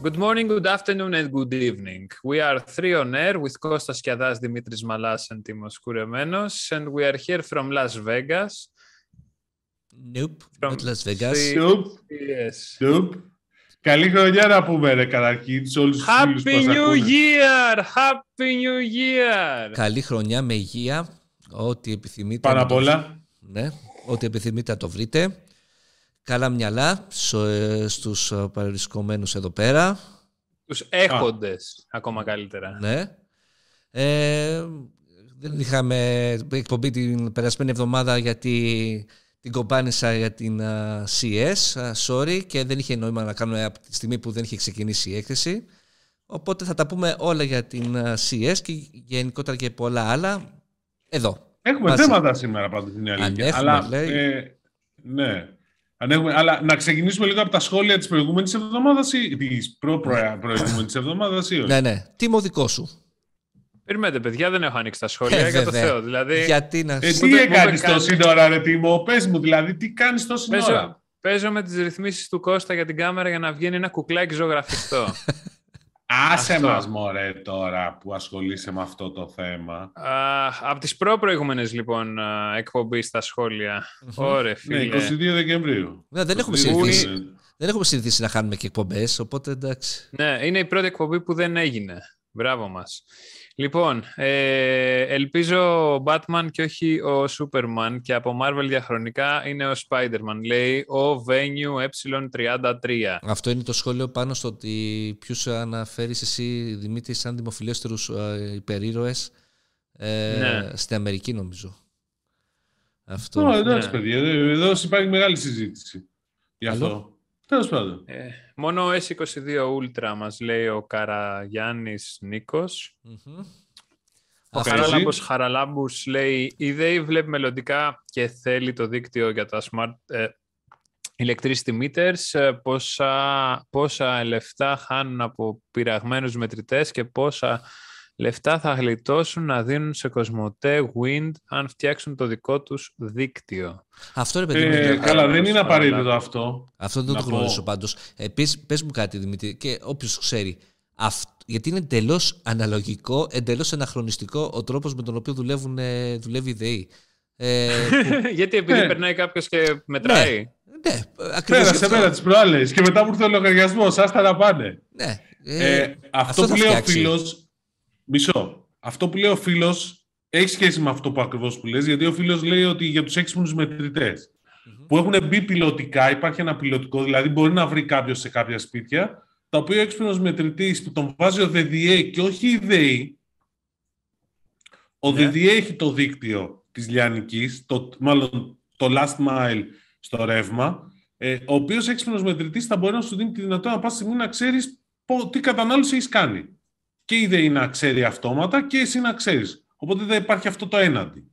Good morning, good afternoon, and good evening. We are three on air with Kostas Kiadas, Dimitris Malas, and Timos Kouremenos, and we are here from Las Vegas. Nope, From not Las Vegas. the- Nope. Yes. Nope. Καλή χρονιά να πούμε ρε καταρχήν σε όλους τους φίλους που Happy μας New ακούνε. Year! Happy New Year! Καλή χρονιά με υγεία. Ό,τι επιθυμείτε. Πάνω να απ' το- όλα. Ναι, ό,τι επιθυμείτε να το βρείτε. Καλά μυαλά στο- ε, στους ε, παρευρισκομένους εδώ πέρα. Τους έχοντες, ακόμα καλύτερα. Ναι. Ε, δεν είχαμε εκπομπή την περασμένη εβδομάδα γιατί την κομπάνισα για την α, CS, α, sorry, και δεν είχε νόημα να κάνουμε από τη στιγμή που δεν είχε ξεκινήσει η έκθεση. Οπότε θα τα πούμε όλα για την α, CS και γενικότερα και πολλά άλλα εδώ. Έχουμε Μαζί. θέματα σήμερα πάντως την αλήθεια. Αν έχουμε, αλλά, λέει. ε, ναι. Αν έχουμε, αλλά να ξεκινήσουμε λίγο από τα σχόλια της προηγούμενης εβδομάδας ή της προ-προηγούμενης εβδομάδας ή όχι; Ναι, ναι. Τίμο δικός σου; Περιμένετε, παιδιά, δεν έχω ανοίξει τα σχόλια, Ε, για το βέβαια. Θεό. Δηλαδή, Γιατί να... Ε, Μου τι το- μου έκανες έκανε- τόση ώρα ρε Τίμο, πες μου δηλαδή, τι κάνεις τόση ώρα. παίζω, παίζω με τις ρυθμίσεις του Κώστα για την κάμερα για να βγαίνει ένα κουκλάκι ζωγραφιστό. Άσε Αυτό. μας μωρέ τώρα που ασχολείσαι με αυτό το θέμα. Α, από τις προ-προηγούμενες, λοιπόν, α, εκπομπή στα σχόλια. Ωρε, Ναι, φίλε. 22 Δεκεμβρίου. Ναι, δεν έχουμε 22 συνηθίσει. Δεκεμβρίου. Δεν έχουμε συνηθίσει να κάνουμε και εκπομπές, οπότε εντάξει. Ναι, είναι η πρώτη εκπομπή που δεν έγινε. Μπράβο μας. Λοιπόν, ε, ελπίζω ο Batman και όχι ο Superman και από Marvel διαχρονικά είναι ο Spider-Man. Λέει ο Venue Ε33. Αυτό είναι το σχόλιο πάνω στο ότι ποιους αναφέρεις εσύ, Δημήτρη, σαν δημοφιλέστερους υπερήρωες ε, Ναι. στην Αμερική, νομίζω. Αυτό. Ω, εντάξει, Ναι. παιδιά, εδώ υπάρχει μεγάλη συζήτηση. Γι' Άλλο; αυτό. Τέλος πάντων. Ε, μόνο ο S22 Ultra μας λέει ο Καραγιάννης Νίκος. Μμμ. Ο Αυτό- Χαρά- Χαράλαμπος Χαραλάμπους λέει η ΔΕΗ βλέπει μελλοντικά και θέλει το δίκτυο για τα smart ε, electricity meters ε, πόσα, πόσα λεφτά χάνουν από πειραγμένους μετρητές και πόσα λεφτά θα γλιτώσουν να δίνουν σε Κοσμοτέ Wind αν φτιάξουν το δικό τους δίκτυο. Αυτό ρε παιδί μου, Ε, είναι- καλά, Χαράλαμπος, δεν είναι απαραίτητο Χαραλάμπος. αυτό. αυτό δεν να το πω. γνωρίζω πάντως. Επίσης, πες μου κάτι, Δημήτρη, και όποιος ξέρει. αυ- γιατί είναι εντελώς αναλογικό, εντελώς αναχρονιστικό ο τρόπος με τον οποίο δουλεύουν, ε, δουλεύει η ΔΕΗ. Ε, που- Γιατί επειδή Ναι. περνάει κάποιος και μετράει. ναι, ακριβώς. Πέρασε πέρα τις προάλλες και μετά μου ήρθε ο λογαριασμός. Άστα να πάνε. Ναι, Ε, ε, αυτό, θα που λέει ο φτιάξει. φίλος. Μισό. Αυτό που λέει ο φίλος έχει σχέση με αυτό που ακριβώς που λες, γιατί ο φίλος λέει ότι για τους έξυπνους μετρητές που έχουν μπει πιλωτικά, υπάρχει ένα πιλωτικό, δηλαδή μπορεί να βρει κάποιος σε κάποια σπίτια, τα οποία ο έξυπνος μετρητής που τον βάζει ο ΔΔΕ και όχι η ΔΕΗ, ο Ναι. ΔΔΕ έχει το δίκτυο της λιανικής, το, μάλλον το last mile στο ρεύμα, ε, ο οποίος έξυπνος μετρητής θα μπορεί να σου δίνει τη δυνατότητα να πας στιγμή να ξέρεις πο- τι κατανάλωση έχεις κάνει. Και η ΔΕΗ να ξέρει αυτόματα και εσύ να ξέρεις. Οπότε δεν υπάρχει αυτό το έναντι.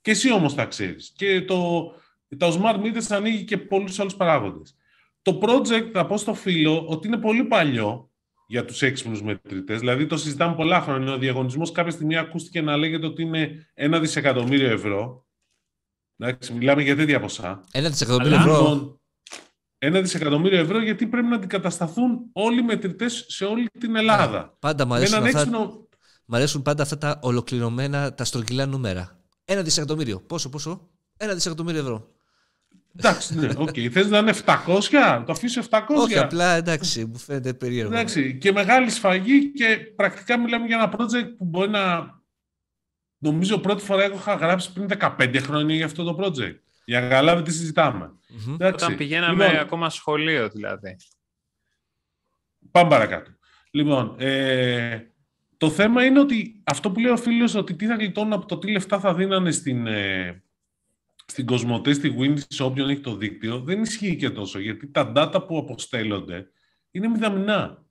Και εσύ όμως θα ξέρεις. Και το, το smart meters ανοίγει και πολλούς άλλους παράγοντες. Το project, θα πω στο φίλο, ότι είναι πολύ παλιό για τους έξυπνους μετρητές. Δηλαδή το συζητάμε πολλά χρόνια. Ο διαγωνισμός κάποια στιγμή ακούστηκε να λέγεται ότι είναι ένα δισεκατομμύριο ευρώ. Εντάξει, μιλάμε για τέτοια ποσά. ένα δισεκατομμύριο Αλλά, ευρώ. Λοιπόν, ένα δισεκατομμύριο ευρώ γιατί πρέπει να αντικατασταθούν όλοι οι μετρητές σε όλη την Ελλάδα. Πάντα μου Με αρέσουν, έναν αυτά, έξυπνο... μ' αρέσουν πάντα αυτά τα ολοκληρωμένα, τα στρογγυλά νούμερα. Ένα δισεκατομμύριο. Πόσο, πόσο; Ένα δισεκατομμύριο ευρώ. Εντάξει, ναι, οκ. Θες να είναι 700, το αφήσω 700. Όχι, απλά εντάξει, μου φαίνεται περίεργο. Εντάξει, και μεγάλη σφαγή και πρακτικά μιλάμε για ένα project που μπορεί να... Νομίζω πρώτη φορά εγώ είχα γράψει πριν 15 χρόνια για αυτό το project. Για να καταλάβετε τι συζητάμε. Μμμ. Εντάξει, Όταν πηγαίναμε λοιπόν, ακόμα σχολείο δηλαδή. Πάμε παρακάτω. Λοιπόν, ε, το θέμα είναι ότι αυτό που λέει ο φίλος ότι τι θα γλιτώνουν από το τι λεφτά θα δίνανε στην, ε, στην Κοσμοτέ, στη Win, σε όποιον έχει το δίκτυο, δεν ισχύει και τόσο, γιατί τα data που αποστέλλονται είναι μηδαμινά.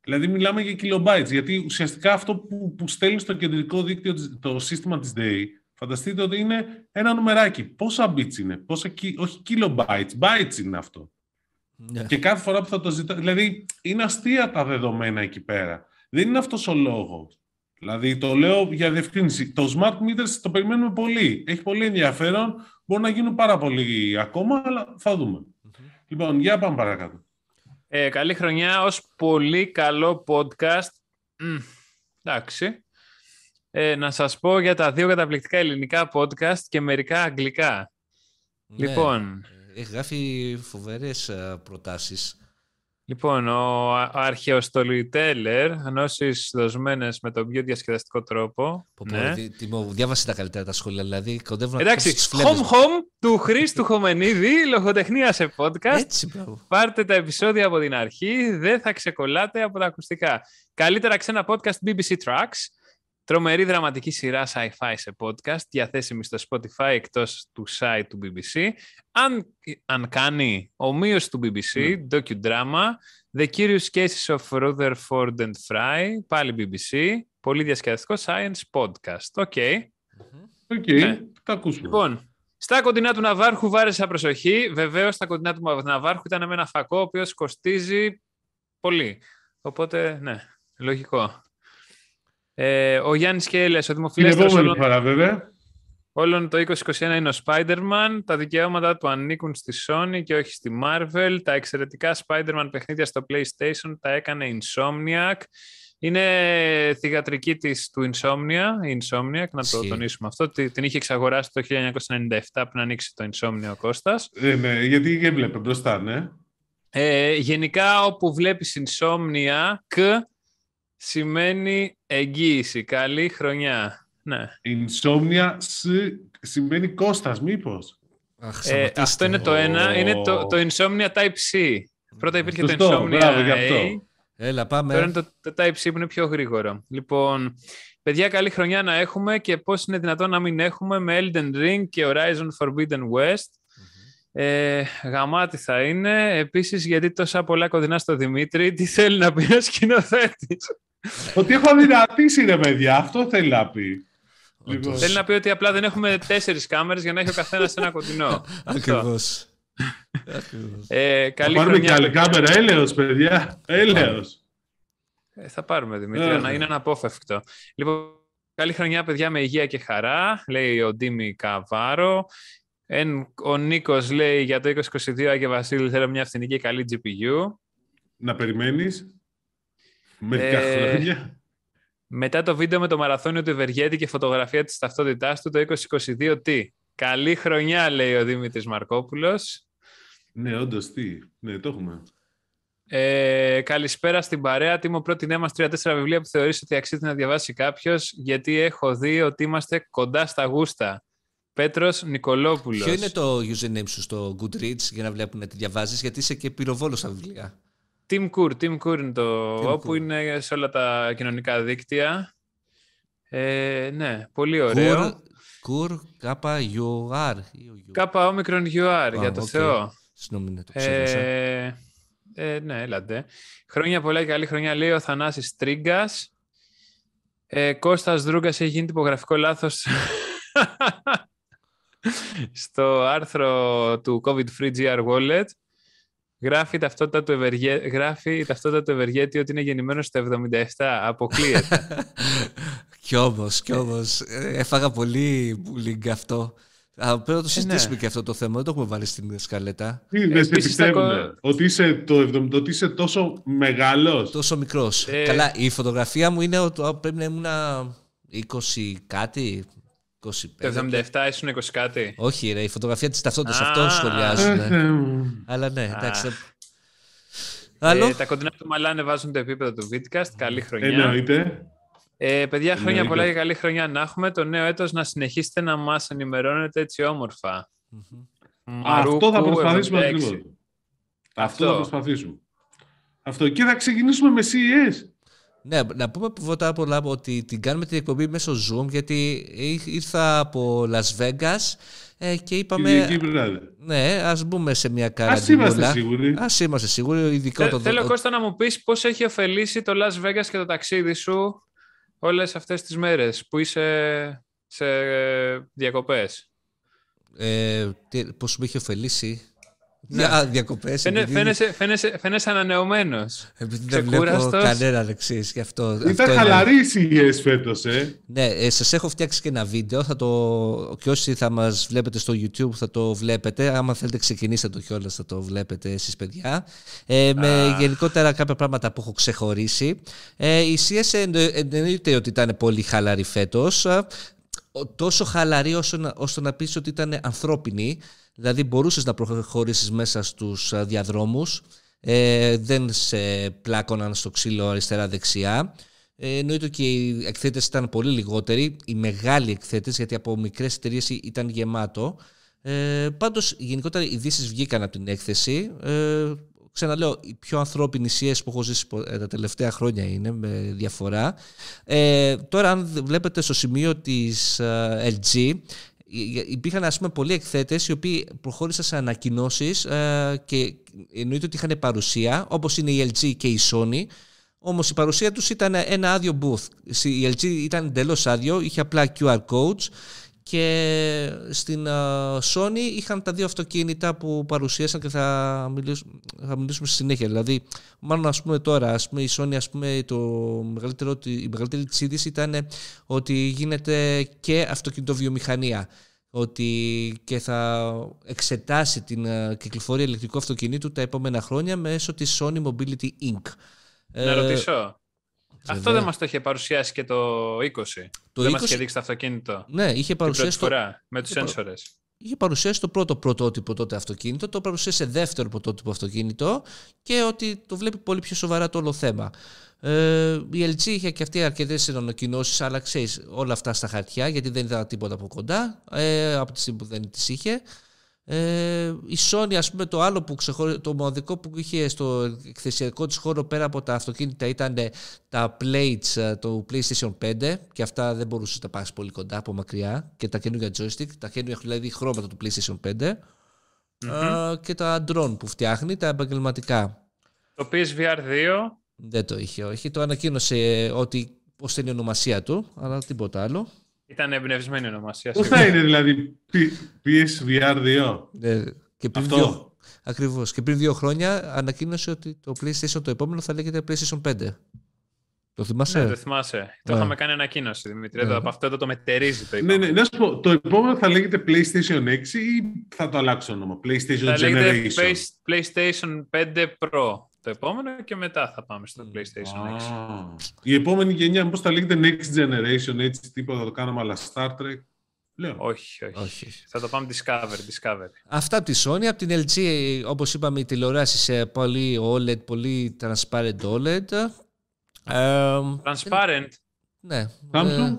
Δηλαδή μιλάμε για kilobytes, γιατί ουσιαστικά αυτό που, που στέλνεις στο κεντρικό δίκτυο, της- το σύστημα της ΔΕΗ, φανταστείτε ότι είναι ένα νομεράκι. Πόσα bits είναι, πόσα, ki- όχι kilobytes, bytes είναι αυτό. Ναι. Και κάθε φορά που θα το ζητά. Δηλαδή, είναι αστεία τα δεδομένα εκεί πέρα. Δεν είναι αυτός ο λόγος. Δηλαδή, το λέω για διευκρίνηση. Το smart meters το περιμένουμε πολύ. Έχει πολύ ενδιαφέρον. Μπορεί να γίνουν πάρα πολύ ακόμα, αλλά θα δούμε. Λοιπόν, για πάμε παρακάτω. Ε, καλή χρονιά ως πολύ καλό podcast. Μ, εντάξει. Ε, να σας πω για τα δύο καταπληκτικά ελληνικά podcast και μερικά αγγλικά. Ναι. Λοιπόν, Ε, Γράφει φοβερές ε, προτάσεις. λοιπόν, ο, ο αρχαίος storyteller, γνώσεις δοσμένες με τον πιο διασκεδαστικό τρόπο. Πω, πω, ναι. δι- Τίμω, διάβασε τα καλύτερα τα σχόλια, δηλαδή κοντεύουν να Εντάξει, τους φλέβες home μου. home του Χρήστου Χομενίδη, λογοτεχνία σε podcast. Έτσι, μπράβο. Πάρτε τα επεισόδια από την αρχή, δεν θα ξεκολλάτε από τα ακουστικά. Καλύτερα ξένα podcast BBC Tracks. Τρομερή δραματική σειρά sci-fi σε podcast, διαθέσιμη στο Spotify εκτός του site του BBC. Αν, αν κάνει ομοίως του BBC, docudrama, The Curious Cases of Rutherford and Fry, πάλι BBC, πολύ διασκεδαστικό science podcast. OK. OK, Ναι. τα ακούσουμε. Λοιπόν, στα κοντινά του Ναβάρχου βάρεσα προσοχή. Βεβαίως, στα κοντινά του Ναβάρχου ήταν με ένα φακό, ο οποίος κοστίζει πολύ. Οπότε, ναι, λογικό. Ε, ο Γιάννης Κέλλες, ο Την δημοφιλέστερος επόμενη όλων, φορά, βέβαια. όλων το 2021 είναι ο Spider-Man. Τα δικαιώματα του ανήκουν στη Sony και όχι στη Marvel. Τα εξαιρετικά Spider-Man παιχνίδια στο PlayStation τα έκανε Insomniac. Είναι θηγατρική της του Insomnia, η Insomniac, να το Ισχύει. τονίσουμε αυτό. Τη- Την είχε εξαγοράσει το 1997 πριν ανοίξει το Insomnia ο Κώστας. Ε, ναι, γιατί δεν βλέπε μπροστά, ναι. Ε, γενικά όπου βλέπεις Insomniac σημαίνει εγγύηση. Καλή χρονιά. Ναι. Insomnia σ- σημαίνει Κώστας, μήπως; Αχ, Ε, σταματήστε. αυτό είναι το ένα. Ω. Είναι το, το Insomnia Type-C. Πρώτα υπήρχε Σωστό, το Insomnia μπράβο, γι' αυτό. A. Έλα, Τώρα είναι πάμε. το, το Type-C που είναι πιο γρήγορο. Λοιπόν, παιδιά, καλή χρονιά να έχουμε και πώς είναι δυνατόν να μην έχουμε με Elden Ring και Horizon Forbidden West. Ε, γαμάτι θα είναι. Επίσης, γιατί τόσα πολλά κοντινά στο Δημήτρη, τι θέλει να πει ο σκηνοθέτης. Ότι έχω αδυνατήσει, ρε παιδιά. Αυτό θέλει να πει. Λοιπόν, Θέλει να πει ότι απλά δεν έχουμε τέσσερις κάμερες για να έχει ο καθένας ένα κοντινό. Αυτό. Ακριβώς. Ακριβώς. Ε, θα καλή πάρουμε και χρονιά. άλλη κάμερα. Έλεος, παιδιά. Έλεος. Ε, θα πάρουμε, Δημήτρη, Ε, να ναι. είναι αναπόφευκτο. Λοιπόν, καλή χρονιά, παιδιά, με υγεία και χαρά, λέει ο Ντίμη Καβάρο. Εν, ο Νίκος λέει για το 2022 Άγια Βασίλη θέλω μια φθηνή και καλή GPU. Να περιμένεις. Μερικά Ε, χρόνια. Μετά το βίντεο με το μαραθώνιο του Ευεργέτη και φωτογραφία της ταυτότητάς του, το 2022 τι; Καλή χρονιά, λέει ο Δημήτρης Μαρκόπουλος. Ναι, όντως, τι; Ναι, το έχουμε. Ε, καλησπέρα στην παρέα. Τίμω, πρότεινέ μας τρία-τέσσερα βιβλία που θεωρείς ότι αξίζει να διαβάσει κάποιος, γιατί έχω δει ότι είμαστε κοντά στα γούστα. Πέτρος Νικολόπουλος. Ποιο είναι το username σου στο Goodreads για να βλέπουν να τη διαβάζεις, γιατί είσαι και πυροβόλος στα βιβλία; Tim Cook, Tim Cook είναι το Tim όπου Cook. είναι σε όλα τα κοινωνικά δίκτυα. Ε, ναι, πολύ ωραίο. Κουρ, κουρ, κάπα, UR. Κάπα όμικρον UR, για το οκ. Θεό. Συγγνώμη, ναι, το ξέχασα. Ε, ε, ναι, έλατε. Χρόνια πολλά και καλή χρονιά, λέει ο Θανάσης Τρίγκας. Ε, Κώστας Δρούγκας έχει γίνει τυπογραφικό λάθος στο άρθρο του COVID-Free GR Wallet. Γράφει η ταυτότητα του, Ευεργέ... Γράφει η ταυτότητα του Ευεργέτη ότι είναι γεννημένος στο 77. Αποκλείεται. Κι όμως, κι όμως, ε, έφαγα πολύ bullying αυτό. Α, πρέπει να το συζητήσουμε ναι. και αυτό το θέμα, δεν το έχουμε βάλει στην σκαλέτα. Τι, δεν σε Επίσης, τα πιστεύουνε. κο- Ότι είσαι, το 70, ότι είσαι τόσο μεγάλος. Τόσο μικρός. Ε. Καλά, η φωτογραφία μου είναι ότι πρέπει να ήμουν 20 κάτι, 25. το 77 ήσουν 20 κάτι. Όχι ρε, η φωτογραφία της ταυτότητας, Α. αυτός σχολιάζουν. Αχ, ε, μου. Αλλά ναι, εντάξει. Α. Άλλο; Ε, τα κοντινά του Μαλάνε βάζουν το επίπεδο του Vidcast. Καλή χρονιά. Εννοείται. Ε, παιδιά, χρόνια Εννοείται. πολλά και καλή χρονιά να έχουμε. Το νέο έτος να συνεχίσετε να μας ενημερώνετε έτσι όμορφα. Αυτό θα Μαρούκου, προσπαθήσουμε 76. ακριβώς. Αυτό θα Αυτό. προσπαθήσουμε. Αυτό. Και θα ξεκινήσουμε με CES. Ναι, να πούμε πρώτα απ' όλα ότι την κάνουμε την εκπομπή μέσω Zoom γιατί ήρ- ήρθα από Las Vegas ε, και είπαμε Κυριακή βράδυ. ναι, ας μπούμε σε μια Ας καραντινούλα. είμαστε σίγουροι. Ας είμαστε σίγουροι, ειδικό Θε- το Θέλω, ο- Κώστα, να μου πεις πώς έχει ωφελήσει το Las Vegas και το ταξίδι σου όλες αυτές τις μέρες που είσαι σε διακοπές; ε, τι- πώς με έχει ωφελήσει; Για διακοπές. Φαίνε, φαίνεσαι, φαίνεσαι, φαίνεσαι ανανεωμένος. Επειδή δεν βλέπω κανέναν εξή γι' αυτό. Ήταν χαλαρή η φέτος, ε. Ναι, ε, σας έχω φτιάξει και ένα βίντεο. Θα το, και όσοι θα μας βλέπετε στο YouTube θα το βλέπετε. Άμα θέλετε, ξεκινήστε το κιόλας, θα το βλέπετε εσείς, παιδιά. Ε, με γενικότερα κάποια πράγματα που έχω ξεχωρίσει. Ε, η CS εννοείται ότι ήταν πολύ χαλαρή φέτος. Τόσο χαλαρή όσο να, ώστε να πεις ότι ήταν ανθρώπινη. Δηλαδή μπορούσες να προχωρήσεις μέσα στους διαδρόμους, ε, δεν σε πλάκωναν στο ξύλο αριστερά-δεξιά. Ε, εννοείται ότι οι εκθέτες ήταν πολύ λιγότεροι, οι μεγάλοι εκθέτες, γιατί από μικρές εταιρείες ήταν γεμάτο. Ε, πάντως, γενικότερα, οι ειδήσεις βγήκαν από την έκθεση. Ε, ξαναλέω, οι πιο ανθρώπινοι CS που έχω ζήσει ε, τα τελευταία χρόνια είναι, με διαφορά. Ε, τώρα, αν βλέπετε στο σημείο της ε, LG, υπήρχαν ας πούμε πολλοί εκθέτες οι οποίοι προχώρησαν σε ανακοινώσεις ε, και εννοείται ότι είχαν παρουσία όπως είναι η LG και η Sony όμως η παρουσία τους ήταν ένα άδειο booth. Η LG ήταν εντελώς άδειο, είχε απλά QR codes και στην Sony είχαν τα δύο αυτοκίνητα που παρουσίασαν και θα μιλήσουμε, θα μιλήσουμε στη συνέχεια. Δηλαδή, μάλλον ας πούμε τώρα, ας πούμε, η Sony, ας πούμε, το μεγαλύτερο, η μεγαλύτερη της είδηση ήταν ότι γίνεται και αυτοκινητοβιομηχανία ότι και θα εξετάσει την κυκλοφορία ηλεκτρικού αυτοκινήτου τα επόμενα χρόνια μέσω της Sony Mobility Inc. Να ε, ρωτήσω, αυτό δεν μας το είχε παρουσιάσει και το 20. Το δεν 20... μα είχε δείξει το αυτοκίνητο. Ναι, είχε παρουσιάσει. Την πρώτη φορά, με τους σένσορες. Είχε παρουσιάσει το πρώτο πρωτότυπο τότε αυτοκίνητο, το παρουσίασε δεύτερο πρωτότυπο αυτοκίνητο και ότι το βλέπει πολύ πιο σοβαρά το όλο θέμα. Ε, η LG είχε και αυτή αρκετές ανακοινώσει, αλλά ξέρεις όλα αυτά στα χαρτιά, γιατί δεν ήταν τίποτα από κοντά ε, από τη στιγμή που δεν τις είχε. Ε, η Sony, ας πούμε, το άλλο που ξεχωρί... το μοναδικό που είχε στο εκθεσιακό της χώρο πέρα από τα αυτοκίνητα ήταν τα plates ε, του PlayStation 5 και αυτά δεν μπορούσες να τα πας πολύ κοντά από μακριά και τα καινούργια joystick, τα καινούργια δηλαδή χρώματα του PlayStation 5 mm ε, και τα drone που φτιάχνει, τα επαγγελματικά. Το PSVR 2 δεν το είχε, όχι. Το ανακοίνωσε ότι πώς είναι η ονομασία του, αλλά τίποτα άλλο. Ήταν εμπνευσμένη ονομασία. Πώς θα είναι δηλαδή PSVR 2. Ναι, και πριν Αυτό. Δύο, ακριβώς. Και πριν δύο χρόνια ανακοίνωσε ότι το PlayStation το επόμενο θα λέγεται PlayStation 5. Το θυμάσαι; Ναι, το θυμάσαι. Το είχαμε κάνει ανακοίνωση, Δημήτρη. Ναι. Από αυτό εδώ το μετερίζει το Ναι, ναι, να σου πω, το επόμενο θα λέγεται PlayStation 6 ή θα το αλλάξω όνομα; PlayStation θα Generation. PlayStation 5 Pro το επόμενο και μετά θα πάμε στο PlayStation 6. Η επόμενη γενιά, μήπως θα λέγεται Next Generation, έτσι τίποτα, θα το κάνουμε αλλά Star Trek. Λέω. Όχι, όχι, όχι. Θα το πάμε Discovery, Discovery. Αυτά από τη Sony. Από την LG, όπως είπαμε, η τηλεόραση σε πολύ OLED, πολύ transparent OLED. Transparent. Ναι. Samsung;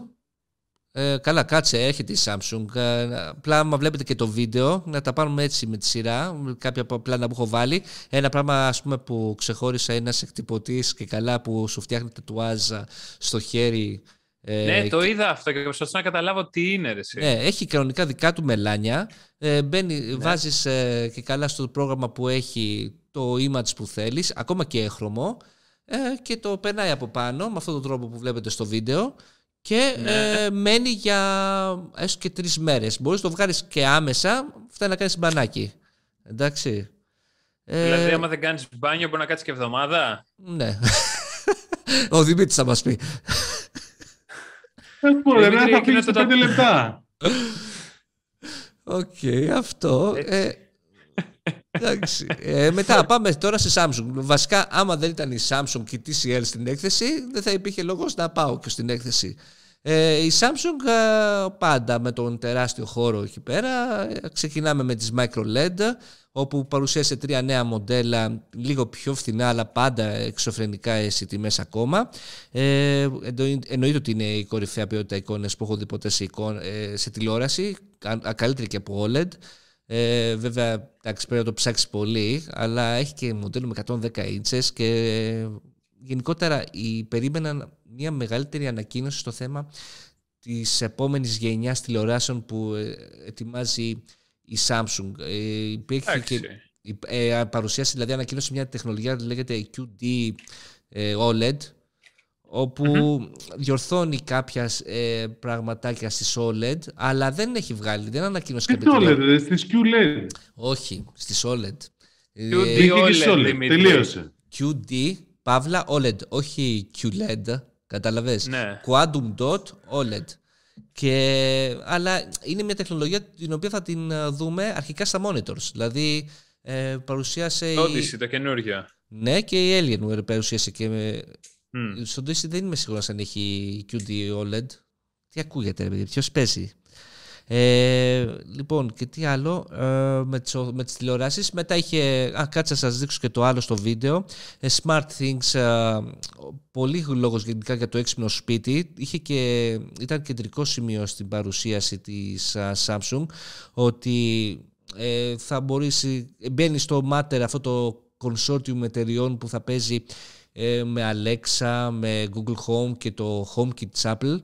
Ε, καλά, κάτσε, έχετε η Samsung. Ε, απλά, άμα βλέπετε και το βίντεο, να τα πάρουμε έτσι με τη σειρά. Κάποια πλάνα που έχω βάλει. Ένα πράγμα ας πούμε, που ξεχώρισα, ένας εκτυπωτής και καλά που σου φτιάχνει τουάζ στο χέρι. Ε, ναι, το είδα αυτό και προσπαθώ να καταλάβω τι είναι. Ρε, ναι, έχει κανονικά δικά του μελάνια. Ε, μπαίνει, ναι. Βάζεις ε, και καλά στο πρόγραμμα που έχει το image που θέλεις, ακόμα και έχρωμο, ε, και το περνάει από πάνω με αυτόν τον τρόπο που βλέπετε στο βίντεο και ναι. ε, μένει για έστω και τρεις μέρες. Μπορείς να το βγάλεις και άμεσα, φτάνει να κάνεις μπανάκι. Εντάξει. Ε, δηλαδή, άμα δεν κάνεις μπάνιο, μπορεί να κάτσεις και εβδομάδα; Ναι. Ο Δημήτρης θα μας πει. Δεν μπορεί, να θα φύγει σε πέντε λεπτά. Οκ, αυτό. Ε, εντάξει. Ε, μετά πάμε τώρα σε Samsung. Βασικά, άμα δεν ήταν η Samsung και η TCL στην έκθεση, δεν θα υπήρχε λόγος να πάω και στην έκθεση. Ε, η Samsung ε, πάντα με τον τεράστιο χώρο εκεί πέρα. Ε, ξεκινάμε με τις Micro LED, όπου παρουσίασε τρία νέα μοντέλα, λίγο πιο φθηνά, αλλά πάντα εξωφρενικά σε τιμές ακόμα. Ε, εννοείται ότι είναι η κορυφαία ποιότητα εικόνες που έχω δει ποτέ σε, σε τηλεόραση, καλύτερη και από OLED. Ε, βέβαια, εντάξει, πρέπει να το ψάξεις πολύ, αλλά έχει και μοντέλο με 110 inches και γενικότερα οι, περίμεναν μια μεγαλύτερη ανακοίνωση στο θέμα της επόμενης γενιάς τηλεοράσεων που ε, ετοιμάζει η Samsung. Ε, υπήρχε και ε, παρουσίαση, δηλαδή ανακοίνωσε μια τεχνολογία που λέγεται QD ε, OLED, οπου διορθώνει κάποια ε, πραγματάκια στη OLED, αλλά δεν έχει βγάλει, δεν ανακοίνωσε Τι κάποια OLED, τηλεόραση. ρε, στις QLED. Όχι, στη OLED. Ε, QD. Μπήκε και στις OLED, OLED. Δημήτρη. Τελείωσε. QD, παύλα OLED, όχι QLED, καταλαβες. Ναι. Quantum Dot OLED. Και, αλλά είναι μια τεχνολογία την οποία θα την ε, δούμε αρχικά στα monitors. Δηλαδή ε, παρουσίασε... Το η- Odyssey, το καινούργιο. Ναι, και η Alienware παρουσίασε και με... Μμ. Στον Odyssey δεν είμαι σίγουρος αν έχει QD OLED. Τι ακούγεται, ρε παιδί, ποιος παίζει. Ε, λοιπόν, και τι άλλο ε, με, τις, ο- με τις τηλεοράσεις. Μετά είχε, α, κάτσε να σας δείξω και το άλλο στο βίντεο. Ε, Smart Things, ε, πολύ λόγος γενικά για το έξυπνο σπίτι. Είχε και, ήταν κεντρικό σημείο στην παρουσίαση της α, Samsung ότι ε, θα μπορείς, ε, μπαίνεις στο Matter αυτό το consortium εταιριών που θα παίζει ε, με Alexa, με Google Home και το HomeKit της Apple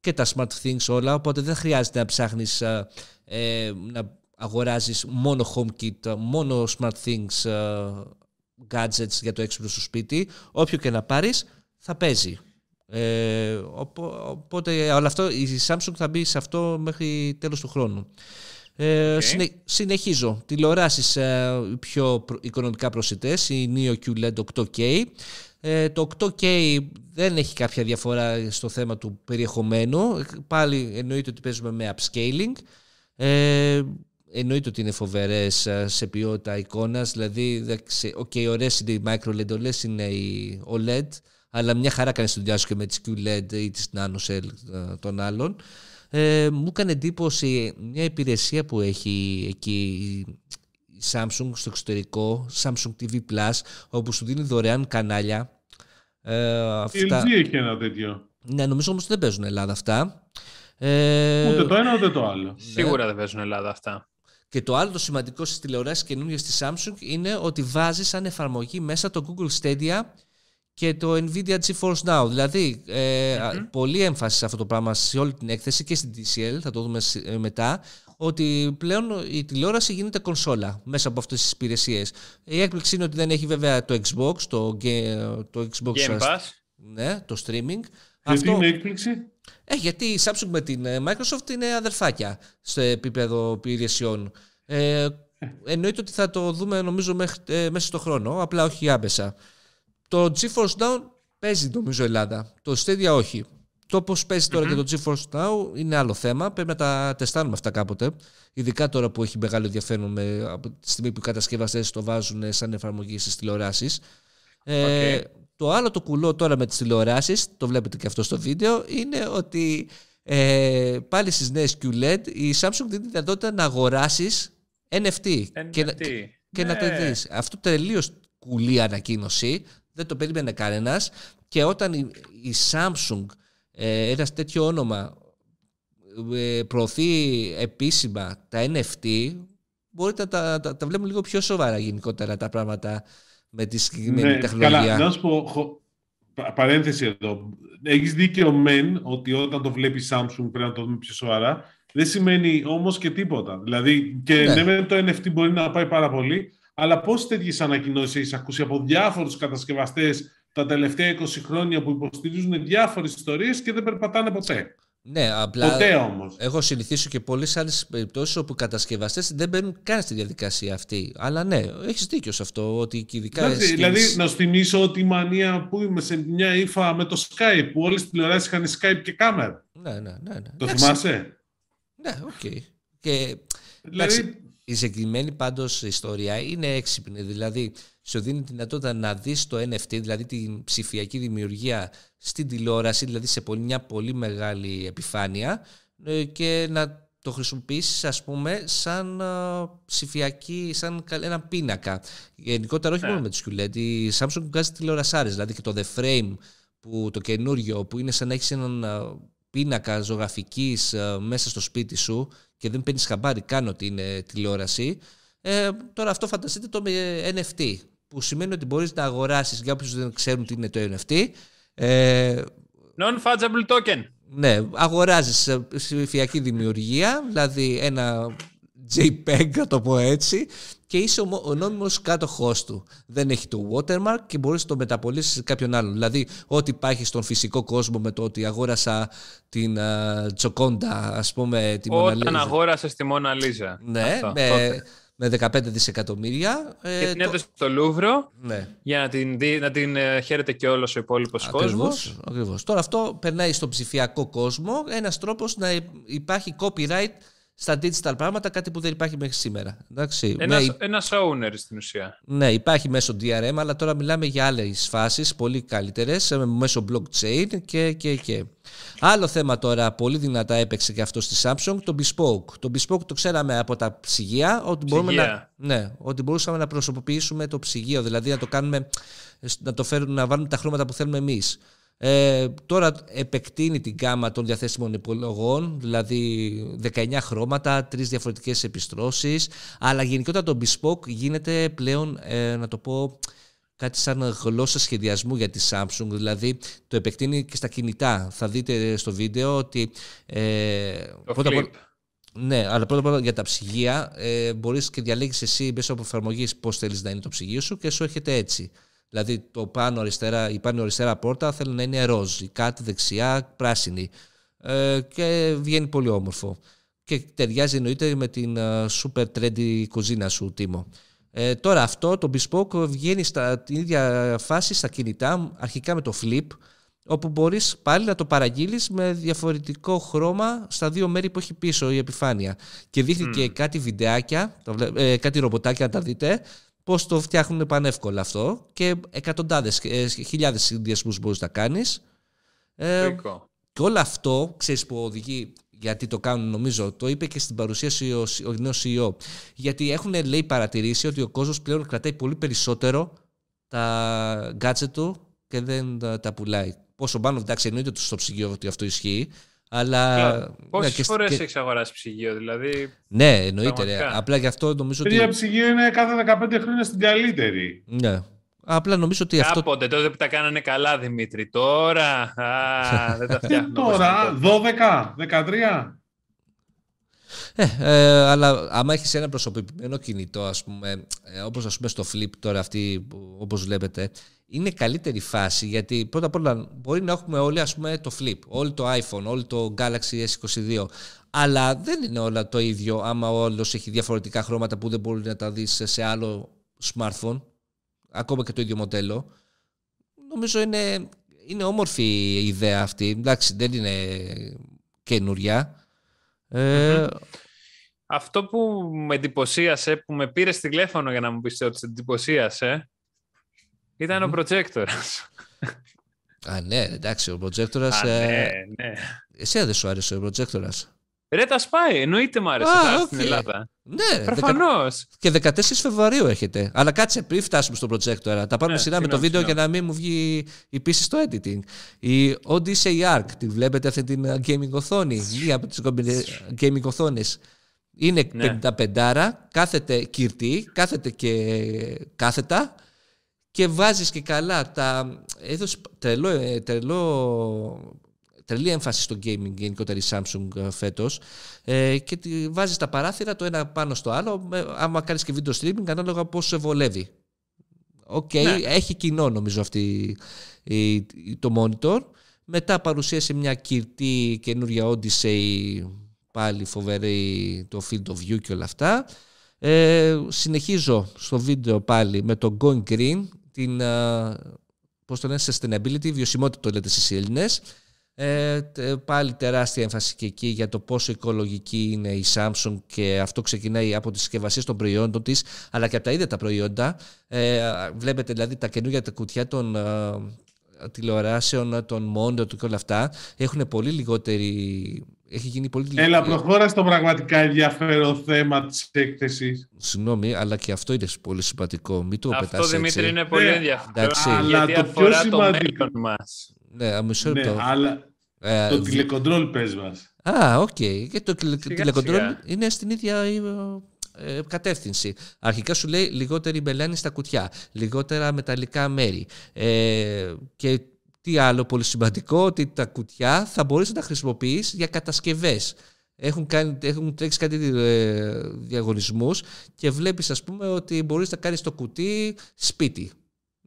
και τα Smart Things όλα, οπότε δεν χρειάζεται να ψάχνεις ε, ε, να αγοράζεις μόνο HomeKit, μόνο Smart Things ε, gadgets για το έξυπνο σου σπίτι. Όποιο και να πάρεις θα παίζει. Ε, οπο- οπότε όλο αυτό, η Samsung θα μπει σε αυτό μέχρι τέλος του χρόνου. Ε, Οκ. συνε- συνεχίζω. Τηλεοράσεις ε, οι πιο προ- οικονομικά προσιτές, η Neo QLED 8K. Ε, το 8K δεν έχει κάποια διαφορά στο θέμα του περιεχομένου. Πάλι εννοείται ότι παίζουμε με upscaling. Ε, εννοείται ότι είναι φοβερές ε, σε ποιότητα εικόνας. Δηλαδή, εντάξει, okay, ωραίες είναι οι micro LED, ωραίες είναι οι OLED, αλλά μια χαρά κάνει τη δουλειά σου και με τις QLED ή τις NanoCell ε, των άλλων. Ε, μου έκανε εντύπωση μια υπηρεσία που έχει εκεί η Samsung στο εξωτερικό, Samsung TV Plus, όπου σου δίνει δωρεάν κανάλια. Ε, Η αυτά... LG έχει ένα τέτοιο. Ναι, νομίζω όμως δεν παίζουν Ελλάδα αυτά. Ε, Ούτε το ένα ούτε το άλλο. Σίγουρα δεν παίζουν Ελλάδα αυτά. Και το άλλο το σημαντικό στις τηλεοράσεις καινούργιες στη Samsung είναι ότι βάζει σαν εφαρμογή μέσα το Google Stadia και το Nvidia GeForce Now. Δηλαδή, ε, α, πολύ έμφαση σε αυτό το πράγμα σε όλη την έκθεση και στην TCL, θα το δούμε σ- ε, μετά, ότι πλέον η τηλεόραση γίνεται κονσόλα μέσα από αυτές τις υπηρεσίες. Η έκπληξη είναι ότι δεν έχει βέβαια το Xbox, το, ga- το Xbox Game Pass. ναι, το streaming. Γιατί είναι έκπληξη; Ε, γιατί η Samsung με την ε, Microsoft είναι αδερφάκια στο επίπεδο υπηρεσιών. Ε, εννοείται ότι θα το δούμε νομίζω μέχρι, ε, μέσα στο χρόνο, απλά όχι άμεσα. Το GeForce Now παίζει νομίζω Ελλάδα, το Stadia όχι. Το πώς παίζει τώρα και το GeForce Now είναι άλλο θέμα. Πρέπει να τα τεστάρουμε αυτά κάποτε. Ειδικά τώρα που έχει μεγάλο ενδιαφέρον με, από τη στιγμή που οι κατασκευαστές το βάζουν σαν εφαρμογή στις τηλεοράσεις. Ε, Οκ. Το άλλο το κουλό τώρα με τις τηλεοράσεις, το βλέπετε και αυτό στο βίντεο, είναι ότι ε, πάλι στις νέες QLED η Samsung δίνει τη δυνατότητα να αγοράσεις NFT, και, να, NFT. και να Ναι. το δεις. Αυτό τελείως κουλή ανακοίνωση, δεν το περίμενε κανένας και όταν η, η Samsung, ε, ένας τέτοιο όνομα, ε, προωθεί επίσημα τα NFT, μπορείτε να τα, τα, τα βλέπουμε λίγο πιο σοβαρά γενικότερα τα πράγματα με τη συγκεκριμένη Ναι, τεχνολογία. καλά, να σου πω, χω- πα- παρένθεση εδώ. Έχεις δίκαιο μεν ότι όταν το βλέπει η Samsung πρέπει να το δούμε πιο σοβαρά. Δεν σημαίνει όμως και τίποτα. Δηλαδή, και Ναι. ναι, μεν το NFT μπορεί να πάει πάρα πολύ, αλλά πόσες τέτοιες ανακοινώσεις έχεις ακούσει από διάφορους κατασκευαστές τα τελευταία 20 χρόνια που υποστηρίζουν διάφορες ιστορίες και δεν περπατάνε ποτέ. Ναι, απλά Ποτέ όμως. έχω συνηθίσει και πολλές άλλες περιπτώσεις όπου οι κατασκευαστές δεν μπαίνουν καν στη διαδικασία αυτή. Αλλά ναι, έχεις δίκιο σε αυτό. Ότι και ειδικά. Εντάξει, skills- δηλαδή, να σου θυμίσω ότι η μανία που είμαι σε μια ύφα με το Skype, που όλες τις τηλεοράσεις είχαν Skype και κάμερα. Ναι, ναι, ναι. ναι. Το Εντάξει, θυμάσαι; Ναι, οκ. Και Δηλαδή, εντάξει, η συγκεκριμένη πάντως ιστορία είναι έξυπνη. Δηλαδή, σου δίνει τη δυνατότητα να δεις το NFT, δηλαδή την ψηφιακή δημιουργία στην τηλεόραση, δηλαδή σε πολύ- μια πολύ μεγάλη επιφάνεια ε, και να το χρησιμοποιήσεις ας πούμε σαν ε, ψηφιακή, σαν κα- ένα πίνακα. Γενικότερα όχι Ναι. μόνο με τις QLED, η Samsung βγάζει τηλεορασάρες, δηλαδή και το The Frame που το καινούριο που είναι σαν να έχεις έναν ε, πίνακα ζωγραφικής ε, μέσα στο σπίτι σου και δεν παίρνεις χαμπάρι καν ότι είναι τηλεόραση. Ε, τώρα αυτό φανταστείτε το με NFT που σημαίνει ότι μπορείς να αγοράσεις για όποιους δεν ξέρουν τι είναι το NFT ε, Non-fungible token. ναι, αγοράζεις ε, ψηφιακή δημιουργία, δηλαδή ένα JPEG, να το πω έτσι, και είσαι ο νόμιμος κάτοχό του. Δεν έχει το watermark και μπορείς να το μεταπολίσει σε κάποιον άλλον. Δηλαδή, ό,τι υπάρχει στον φυσικό κόσμο με το ότι αγόρασα την uh, Τζοκόντα, ας πούμε, τη Όταν Όταν αγόρασες τη Μόνα Λίζα. Ναι, με, με 15 δισεκατομμύρια. Και ε, την έδωσε στο Λούβρο ναι. για να την, δει, να την ε, χαίρεται και όλος ο υπόλοιπος κόσμος. Ακριβώς. Τώρα αυτό περνάει στον ψηφιακό κόσμο. Ένας τρόπος να υπάρχει copyright στα digital πράγματα, κάτι που δεν υπάρχει μέχρι σήμερα. Εντάξει, ένας, ναι, ένας owner στην ουσία. Ναι, υπάρχει μέσω DRM, αλλά τώρα μιλάμε για άλλες φάσεις, πολύ καλύτερες, ε, μέσω blockchain και, και, και. Άλλο θέμα τώρα, πολύ δυνατά έπαιξε και αυτό στη Samsung, το Bespoke. Το Bespoke το ξέραμε από τα ψυγεία, ότι, μπορούμε να, ναι, ότι μπορούσαμε να προσωποποιήσουμε το ψυγείο, δηλαδή να το κάνουμε, να το φέρουμε, να βάλουμε τα χρώματα που θέλουμε εμείς. Ε, τώρα επεκτείνει την γάμα των διαθέσιμων υπολογών, δηλαδή 19 χρώματα, τρεις διαφορετικές επιστρώσεις, αλλά γενικότερα το Bespoke γίνεται πλέον, ε, να το πω, κάτι σαν γλώσσα σχεδιασμού για τη Samsung, δηλαδή το επεκτείνει και στα κινητά. Θα δείτε στο βίντεο ότι... Ε, το πρώτα flip. Ναι, αλλά πρώτα απ' όλα για τα ψυγεία ε, μπορείς και διαλέγεις εσύ μέσω από εφαρμογής πώς θέλεις να είναι το ψυγείο σου και σου έρχεται έτσι. Δηλαδή το πάνω αριστερά, η πάνω αριστερά πόρτα θέλει να είναι ροζ, η κάτω δεξιά πράσινη ε, και βγαίνει πολύ όμορφο. Και ταιριάζει εννοείται με την uh, super trendy κουζίνα σου, Τίμο. Ε, τώρα αυτό το Bespoke βγαίνει στα την ίδια φάση στα κινητά, αρχικά με το Flip, όπου μπορείς πάλι να το παραγγείλεις με διαφορετικό χρώμα στα δύο μέρη που έχει πίσω η επιφάνεια. Και δείχνει και κάτι βιντεάκια, ε, κάτι ρομποτάκια να τα δείτε, Πώς το φτιάχνουν πανεύκολα αυτό και εκατοντάδες, ε, χιλιάδες συνδυασμούς μπορείς να κάνεις. Ε, και όλο αυτό, ξέρεις που οδηγεί, γιατί το κάνουν νομίζω, το είπε και στην παρουσίαση ο, ο νέος CEO, γιατί έχουν λέει παρατηρήσει ότι ο κόσμος πλέον κρατάει πολύ περισσότερο τα gadget του και δεν τα, τα πουλάει. Πόσο πάνω, εντάξει, εννοείται στο ψυγείο ότι αυτό ισχύει, αλλά. Πόσες ναι, φορές και... έχεις αγοράσει ψυγείο, δηλαδή. Ναι, εννοείται. Ναι. Απλά γι' αυτό νομίζω ότι. Η ψυγείο είναι κάθε 15 χρόνια στην καλύτερη. Ναι. Απλά νομίζω ότι αυτό. Κάποτε τότε που τα κάνανε καλά, Δημήτρη. Τώρα. Α, δεν τα φτιάχνουν. Τώρα, 12, 13. Ε, ε, αλλά άμα έχεις ένα προσωπημένο κινητό, ας πούμε, ε, όπως ας πούμε στο Flip τώρα αυτή, όπως βλέπετε, είναι καλύτερη φάση γιατί πρώτα απ' όλα μπορεί να έχουμε όλοι ας πούμε το Flip, όλο το iPhone, όλο το Galaxy S22 αλλά δεν είναι όλα το ίδιο άμα όλος έχει διαφορετικά χρώματα που δεν μπορείς να τα δεις σε άλλο smartphone ακόμα και το ίδιο μοντέλο. Νομίζω είναι, είναι όμορφη η ιδέα αυτή. Εντάξει δεν είναι καινούρια ε, Αυτό που με εντυπωσίασε, που με πήρε τηλέφωνο για να μου πεις ότι σε εντυπωσίασε, ήταν ο προτζέκτορας. Α, ναι, εντάξει, ο προτζέκτορας... Ε... Ναι, ναι. Εσύ δεν σου άρεσε ο προτζέκτορας. Ρε, τα σπάει. Εννοείται μου άρεσε Α, okay. στην Ελλάδα. Ναι, προφανώς. Και 14 Φεβρουαρίου έχετε. Αλλά κάτσε πριν φτάσουμε στο προτζέκτορα. Τα πάμε ναι, σειρά με το βίντεο για να μην μου βγει η πίστη στο editing. Η Odyssey Arc, τη βλέπετε αυτή την uh, gaming οθόνη; Μία από τις gaming οθόνες. Είναι ναι. 55, κάθεται κυρτή, κάθεται και κάθετα και βάζεις και καλά τα... Έδωσε τρελό, ε, τρελό, τρελή έμφαση στο gaming γενικότερα η Samsung ε, φέτος ε, και τη βάζεις τα παράθυρα το ένα πάνω στο άλλο άμα κάνεις και video streaming ανάλογα πώς σε βολεύει. OK, okay, ναι. έχει κοινό νομίζω αυτή η, το monitor. Μετά παρουσίασε μια κυρτή καινούρια Odyssey πάλι φοβερή το field of view και όλα αυτά. Ε, συνεχίζω στο βίντεο πάλι με το Going Green την πώς το λένε, sustainability, βιωσιμότητα το λέτε στις Έλληνες. Ε, πάλι τεράστια έμφαση και εκεί για το πόσο οικολογική είναι η Samsung και αυτό ξεκινάει από τις συσκευασίες των προϊόντων της αλλά και από τα ίδια τα προϊόντα. Ε, βλέπετε δηλαδή τα καινούργια τα κουτιά των τηλεοράσεων, των monitor και όλα αυτά έχουν πολύ λιγότερη έχει γίνει πολύ Έλα, προχώρα στο πραγματικά ενδιαφέρον θέμα της έκθεσης. Συγγνώμη, αλλά και αυτό είναι πολύ σημαντικό. Μην το αυτό, Δημήτρη, είναι πολύ ναι, ενδιαφέρον. Αλλά γιατί το πιο σημαντικό. μας. Ναι, μισό ναι, αλλά ε, το τηλεκοντρόλ πες μας. Α, OK. Okay. Και το τηλεκοντρόλ είναι στην ίδια ε, κατεύθυνση. Αρχικά σου λέει λιγότερη μπελάνη στα κουτιά, λιγότερα μεταλλικά μέρη. Ε, και τι άλλο πολύ σημαντικό, ότι τα κουτιά θα μπορείς να τα χρησιμοποιείς για κατασκευές. έχουν, κάνει, έχουν τρέξει κάτι ε, διαγωνισμούς και βλέπεις ας πούμε ότι μπορείς να κάνεις το κουτί σπίτι.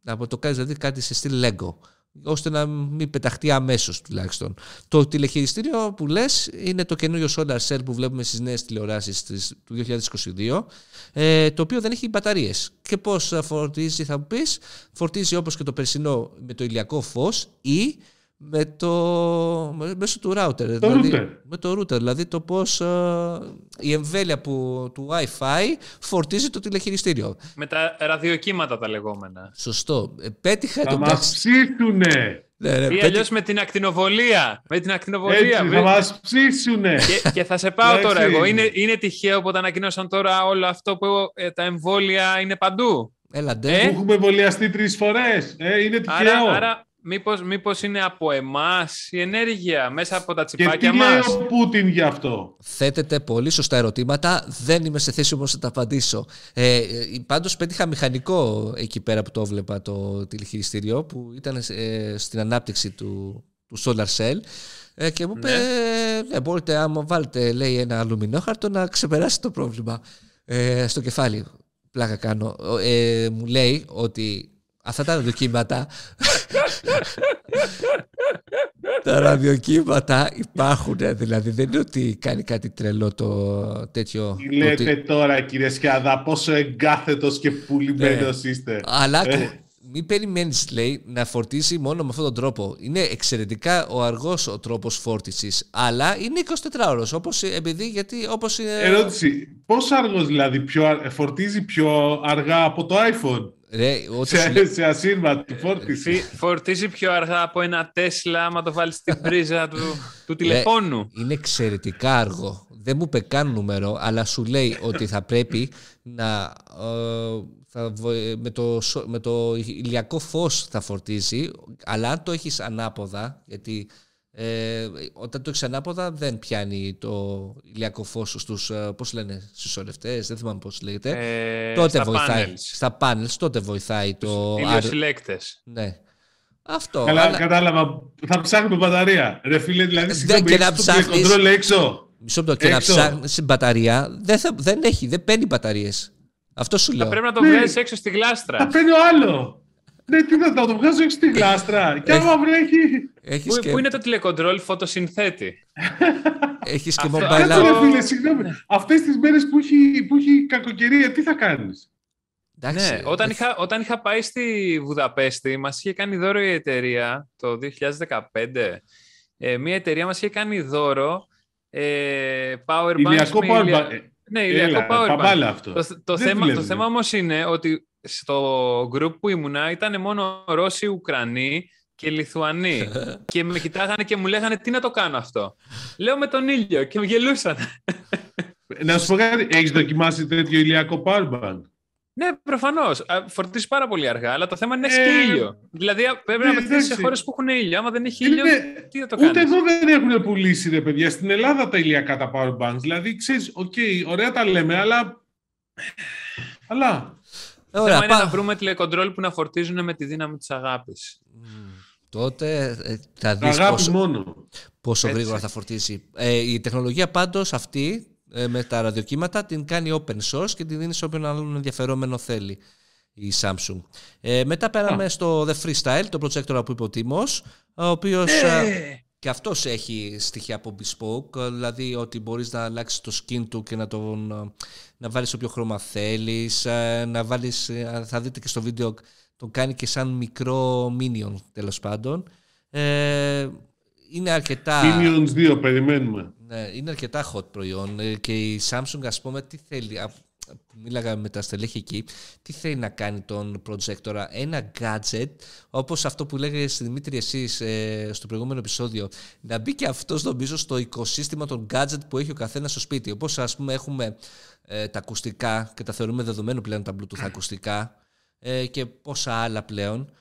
Να το κάνεις δηλαδή κάτι σε στυλ Lego ώστε να μην πεταχτεί αμέσως τουλάχιστον. Το τηλεχειριστήριο που λες είναι το καινούριο Solar Cell που βλέπουμε στις νέες τηλεοράσεις του 2022, ε, το οποίο δεν έχει μπαταρίες. Και πώς φορτίζει, θα μου πεις, φορτίζει όπως και το περσινό με το ηλιακό φως ή με το, μέσω του router. Το δηλαδή, router. Με το router, δηλαδή το πώς ε, η εμβέλεια που, του Wi-Fi φορτίζει το τηλεχειριστήριο. Με τα ραδιοκύματα τα λεγόμενα. Σωστό. Ε, πέτυχα θα το μας ψήσουνε. Ναι, ναι, Ή αλλιώς με την ακτινοβολία. Με την ακτινοβολία. Έτσι, θα μας ψήσουνε. Και, και θα σε πάω τώρα εγώ. Είναι, είναι τυχαίο που τα ανακοίνωσαν τώρα όλο αυτό που ε, τα εμβόλια είναι παντού. Έλα, ντε. Ε; Έχουμε εμβολιαστεί τρεις φορές. Ε, είναι τυχαίο. Άρα, άρα μήπως, μήπως είναι από εμάς η ενέργεια, μέσα από τα τσιπάκια και τι μας; λέει ο Πούτιν γι' αυτό; Θέτετε πολύ σωστά ερωτήματα. Δεν είμαι σε θέση όμως να τα απαντήσω. Ε, πάντως πέτυχα μηχανικό εκεί πέρα που το βλέπα το τηλεχειριστήριο που ήταν ε, στην ανάπτυξη του, του Solar Cell ε, και μου είπε ναι. ναι, μπορείτε άμα βάλετε λέει ένα αλουμινόχαρτο να ξεπεράσει το πρόβλημα ε, στο κεφάλι. Πλάκα κάνω. Ε, μου λέει ότι Αυτά τα ραδιοκύματα. τα ραδιοκύματα υπάρχουν, δηλαδή δεν είναι ότι κάνει κάτι τρελό το τέτοιο. Τι λέτε τώρα κύριε Σκιάδα, πόσο εγκάθετος και πουλημένος ναι. είστε. Αλλά ε. μην περιμένεις, λέει, να φορτίσει μόνο με αυτόν τον τρόπο. Είναι εξαιρετικά ο αργός ο τρόπος φόρτισης, αλλά είναι 24 ώρε. Όπω επειδή, γιατί όπως είναι... Ερώτηση. Πόσο αργός δηλαδή πιο, φορτίζει πιο αργά από το iPhone; Ρε, σε, σε ασύρματη φόρτιση. Φορτίζει πιο αργά από ένα Τέσλα άμα το βάλεις στην πρίζα του, του τηλεφώνου. είναι εξαιρετικά αργό. Δεν μου είπε καν νούμερο, αλλά σου λέει ότι θα πρέπει να... Ε, θα, με, το, με το ηλιακό φως θα φορτίζει, αλλά αν το έχεις ανάποδα, γιατί ε, όταν το έχεις ανάποδα δεν πιάνει το ηλιακό φως στους ε, πώς λένε, συσσωρευτές, δεν θυμάμαι πώς λέγεται. Ε, τότε στα βοηθάει. Panels. Στα panels τότε βοηθάει το... Ηλιοσυλλέκτε. Ναι. Αυτό. Καλά, αλλά... κατάλαβα. Θα ψάχνουμε μπαταρία. Ρε φίλε, δηλαδή δεν και να ψάχνει. κοντρόλ έξω. Μισό λεπτό και να ψάχνει μπαταρία. Δεν, θα, δεν έχει, δεν παίρνει μπαταρίες. Αυτό σου λέω. Θα πρέπει να το ναι. βγάλει έξω στη γλάστρα. Θα παίρνει άλλο. Ναι, τι θα το βγάζω έξω στη γλάστρα. Και άμα βρέχει. Έχεις πού, πού είναι το τηλεκοντρόλ φωτοσυνθέτη; Έχεις και mobile app. Κάτσε ρε φίλε, συγγνώμη. Αυτές τις μέρες που έχει, που έχει κακοκαιρία, τι θα κάνεις; ναι, όταν, είχα, όταν είχα πάει στη Βουδαπέστη, μας είχε κάνει δώρο η εταιρεία το 2015. Ε, μια εταιρεία μας είχε κάνει δώρο ε, power Ηλιακό banks. power ηλια... bank. Ναι, ηλιακό power bank. Αυτό. Το, το, θέμα, το θέμα όμως είναι ότι στο group που ήμουνα ήταν μόνο Ρώσοι, Ουκρανοί και Λιθουανοί. και με κοιτάγανε και μου λέγανε τι να το κάνω αυτό; Λέω με τον ήλιο και μου γελούσαν. να σου πω κάτι, έχεις δοκιμάσει τέτοιο ηλιακό powerbank; Ναι, προφανώς. Φορτίζει πάρα πολύ αργά, αλλά το θέμα είναι να έχεις ήλιο. Δηλαδή πρέπει ναι, να πετύχει σε χώρες που έχουν ήλιο. Άμα δεν έχει ήλιο, τι θα το κάνεις; Ούτε εδώ δεν έχουν πουλήσει, ρε παιδιά. Στην Ελλάδα τα ηλιακά τα powerbanks. Δηλαδή, ξέρεις, OK, okay, ωραία τα λέμε, αλλά. Αλλά Ωραία, θέμα είναι να βρούμε τηλεκοντρόλ που να φορτίζουν με τη δύναμη της αγάπης. τότε ε, θα δεις Αγάπη πόσο, μόνο. πόσο Έτσι. γρήγορα θα φορτίσει. Ε, η τεχνολογία πάντως αυτή ε, με τα ραδιοκύματα την κάνει open source και την δίνεις σε όποιον άλλον ενδιαφερόμενο θέλει η Samsung. Ε, μετά πέραμε στο The Freestyle, το projector που είπε ο Τίμος, ο οποίος... Ε. Και αυτός έχει στοιχεία από bespoke, δηλαδή ότι μπορείς να αλλάξεις το skin του και να τον να βάλεις όποιο χρώμα θέλεις, ε, να βάλεις, ε, θα δείτε και στο βίντεο, τον κάνει και σαν μικρό minion τέλος πάντων. Ε, είναι αρκετά... Minions 2, περιμένουμε. Ναι, είναι αρκετά hot προϊόν ε, και η Samsung ας πούμε τι θέλει, μίλαγα με τα στελέχη εκεί, τι θέλει να κάνει τον projector, ένα gadget, όπως αυτό που λέγατε στη Δημήτρη εσείς ε, στο προηγούμενο επεισόδιο, να μπει και αυτός νομίζω στο οικοσύστημα των gadget που έχει ο καθένας στο σπίτι. Όπως ας πούμε έχουμε ε, τα ακουστικά και τα θεωρούμε δεδομένο πλέον τα Bluetooth ακουστικά ε, και πόσα άλλα πλέον,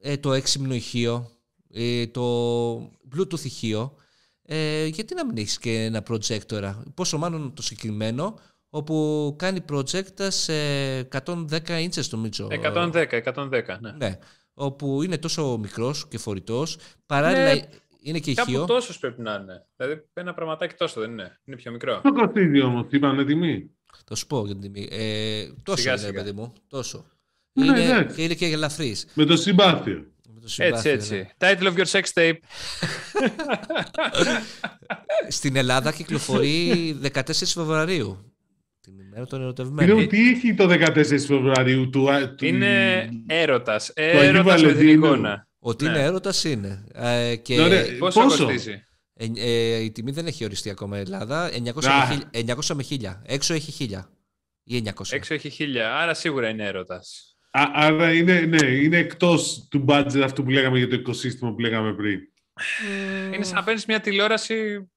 ε, το έξυπνο ηχείο, ε, το Bluetooth ηχείο, ε, γιατί να μην έχεις και ένα projector, πόσο μάλλον το συγκεκριμένο, όπου κάνει project σε 110 inches νομίζω. 110, 110, ναι. ναι. Όπου είναι τόσο μικρός και φορητός. Παράλληλα... Ναι, Είναι και Κάπου ηχείο. τόσο πρέπει να είναι. Δηλαδή ένα πραγματάκι τόσο δεν είναι. Είναι πιο μικρό. Το κοστίζει όμως, είπανε τιμή. Θα σου πω για την τιμή. Ε, τόσο Σιγά, είναι, σιγά. παιδί μου. Τόσο. Ναι, είναι, εντάξει. και είναι και ελαφρύς. Με το συμπάθειο. Με το Έτσι, συμπάθειο, ναι. έτσι. Title of your sex tape. Στην Ελλάδα κυκλοφορεί 14 Φεβρουαρίου. Την ημέρα των ερωτευμένων. Συγγνώμη, τι έχει το 14 Φεβρουαρίου του. του- Είναι έρωτας. Αγίου Έρωτας με την Βαλεντίνου. εικόνα. Ότι Ναι. είναι έρωτας είναι. Ε, και Ωραία. Πόσο, Πόσο; κοστίζει; ε, ε, η τιμή δεν έχει οριστεί ακόμα η Ελλάδα. 900, Α. με, χίλια- 900 με 1000. Έξω έχει 1000. Ή 900. Έξω έχει χίλια, άρα σίγουρα είναι έρωτας. Α, άρα είναι, ναι, είναι εκτός του budget αυτού που λέγαμε για το οικοσύστημα που λέγαμε πριν. Είναι σαν να παίρνεις μια τηλεόραση.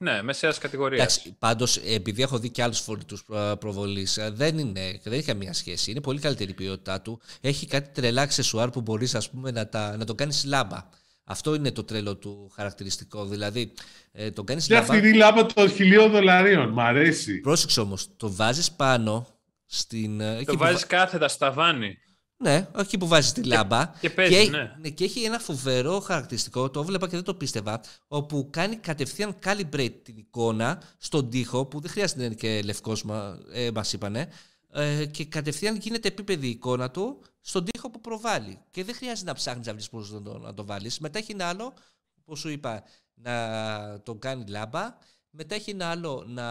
Ναι, μεσαίας κατηγορίας. Εντάξει, πάντως, επειδή έχω δει και άλλους φορητούς προβολής, δεν, είναι, δεν έχει καμία σχέση. Είναι πολύ καλύτερη η ποιότητά του. Έχει κάτι τρελά αξεσουάρ που μπορείς να, τα, να το κάνεις λάμπα. Αυτό είναι το τρελό του χαρακτηριστικό. Δηλαδή, ε, το κάνεις Και λάμπα. αυτή η λάμπα των χιλίων δολαρίων. Μ' αρέσει. Πρόσεξε όμως, το βάζεις πάνω στην. ε, εκεί Το που βάζεις βα- κάθετα στο ταβάνι. Ναι, εκεί που βάζεις τη λάμπα. και παίζει, έχει, ναι. και έχει ένα φοβερό χαρακτηριστικό, το έβλεπα και δεν το πίστευα, όπου κάνει κατευθείαν calibrate την εικόνα στον τοίχο, που δεν χρειάζεται να είναι και λευκός, μα, ε, μας είπανε, ε, και κατευθείαν γίνεται επίπεδη η εικόνα του στον τοίχο που προβάλλει. Και δεν χρειάζεται να ψάχνεις να βρεις πώς να το, να το βάλεις. Μετά έχει ένα άλλο, όπως σου είπα, να τον κάνει λάμπα. Μετά έχει ένα άλλο να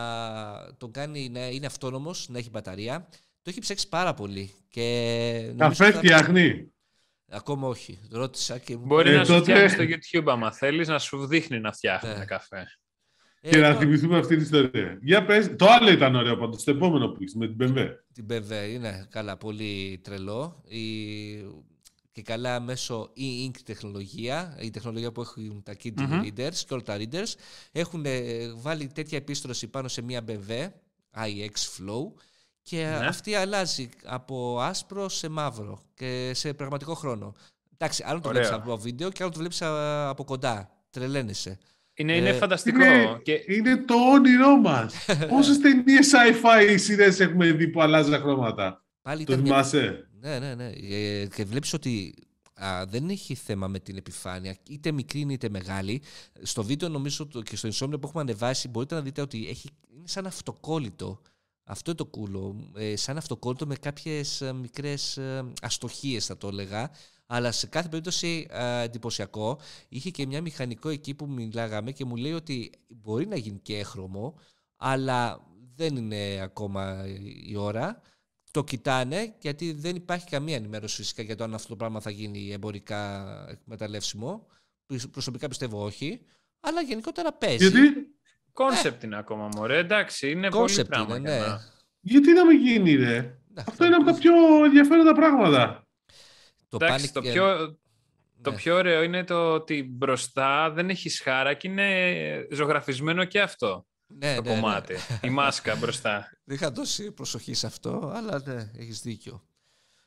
τον κάνει να είναι αυτόνομος, να έχει μπαταρία. Το έχει ψάξει πάρα πολύ. Και νομίζω Καφέ θα- φτιάχνει. Ακόμα όχι. Ρώτησα και μου Μπορεί Ε, να σου τότε- φτιάξει στο YouTube άμα θέλεις να σου δείχνει να φτιάχνει Ναι. ένα καφέ. Ε, Και να το- θυμηθούμε αυτή την ιστορία. Για πες, το άλλο ήταν ωραίο πάντως, το επόμενο που έχεις με την BMW. Την BMW είναι καλά, πολύ τρελό. Η... Και καλά μέσω e-ink τεχνολογία, η τεχνολογία που έχουν τα Kindle Μμμ. Readers και όλα τα Readers, έχουν ε, βάλει τέτοια επίστρωση πάνω σε μια BMW iX Flow και Ναι. αυτή αλλάζει από άσπρο σε μαύρο και σε πραγματικό χρόνο. Εντάξει, άλλο το Ωραίο. βλέπεις από βίντεο και άλλο το βλέπεις α, από κοντά. Τρελαίνεσαι. Είναι, είναι Ε, φανταστικό. Είναι, Και είναι το όνειρό μας. Πόσες ταινίες sci-fi σειρές έχουμε δει που αλλάζουν χρώματα. Πάλι Το ήταν μια- θυμάσαι; Ναι, ναι, ναι. Ε, Και βλέπεις ότι α, δεν έχει θέμα με την επιφάνεια, είτε μικρή είναι είτε μεγάλη. Στο βίντεο νομίζω το- και στο Insomnia που έχουμε ανεβάσει μπορείτε να δείτε ότι έχει, είναι σαν αυτοκόλλητο. Αυτό είναι το κούλο. Ε, σαν αυτοκόλλητο με κάποιες ε, μικρές ε, αστοχίες θα το έλεγα. Αλλά σε κάθε περίπτωση ε, εντυπωσιακό. Είχε και μια μηχανικό εκεί που μιλάγαμε και μου λέει ότι μπορεί να γίνει και έχρωμο, αλλά δεν είναι ακόμα η ώρα. Το κοιτάνε γιατί δεν υπάρχει καμία ενημέρωση φυσικά για το αν αυτό το πράγμα θα γίνει εμπορικά εκμεταλλεύσιμο. Πι- Προσωπικά πιστεύω όχι. Αλλά γενικότερα παίζει. Γιατί, concept είναι ακόμα, μωρέ. Εντάξει, είναι πολύ Concept πράγμα. είναι, για ναι. να- γιατί να μην γίνει, ρε; Ναι, Αυτό είναι από τα πιο ενδιαφέροντα πράγματα. Το Εντάξει, πάνε το και- πιο, το Ναι. πιο ωραίο είναι το ότι μπροστά δεν έχεις χάρα και είναι ζωγραφισμένο και αυτό ναι, το ναι, ναι. κομμάτι. Η μάσκα μπροστά. Δεν είχα δώσει προσοχή σε αυτό, αλλά ναι, έχεις δίκιο.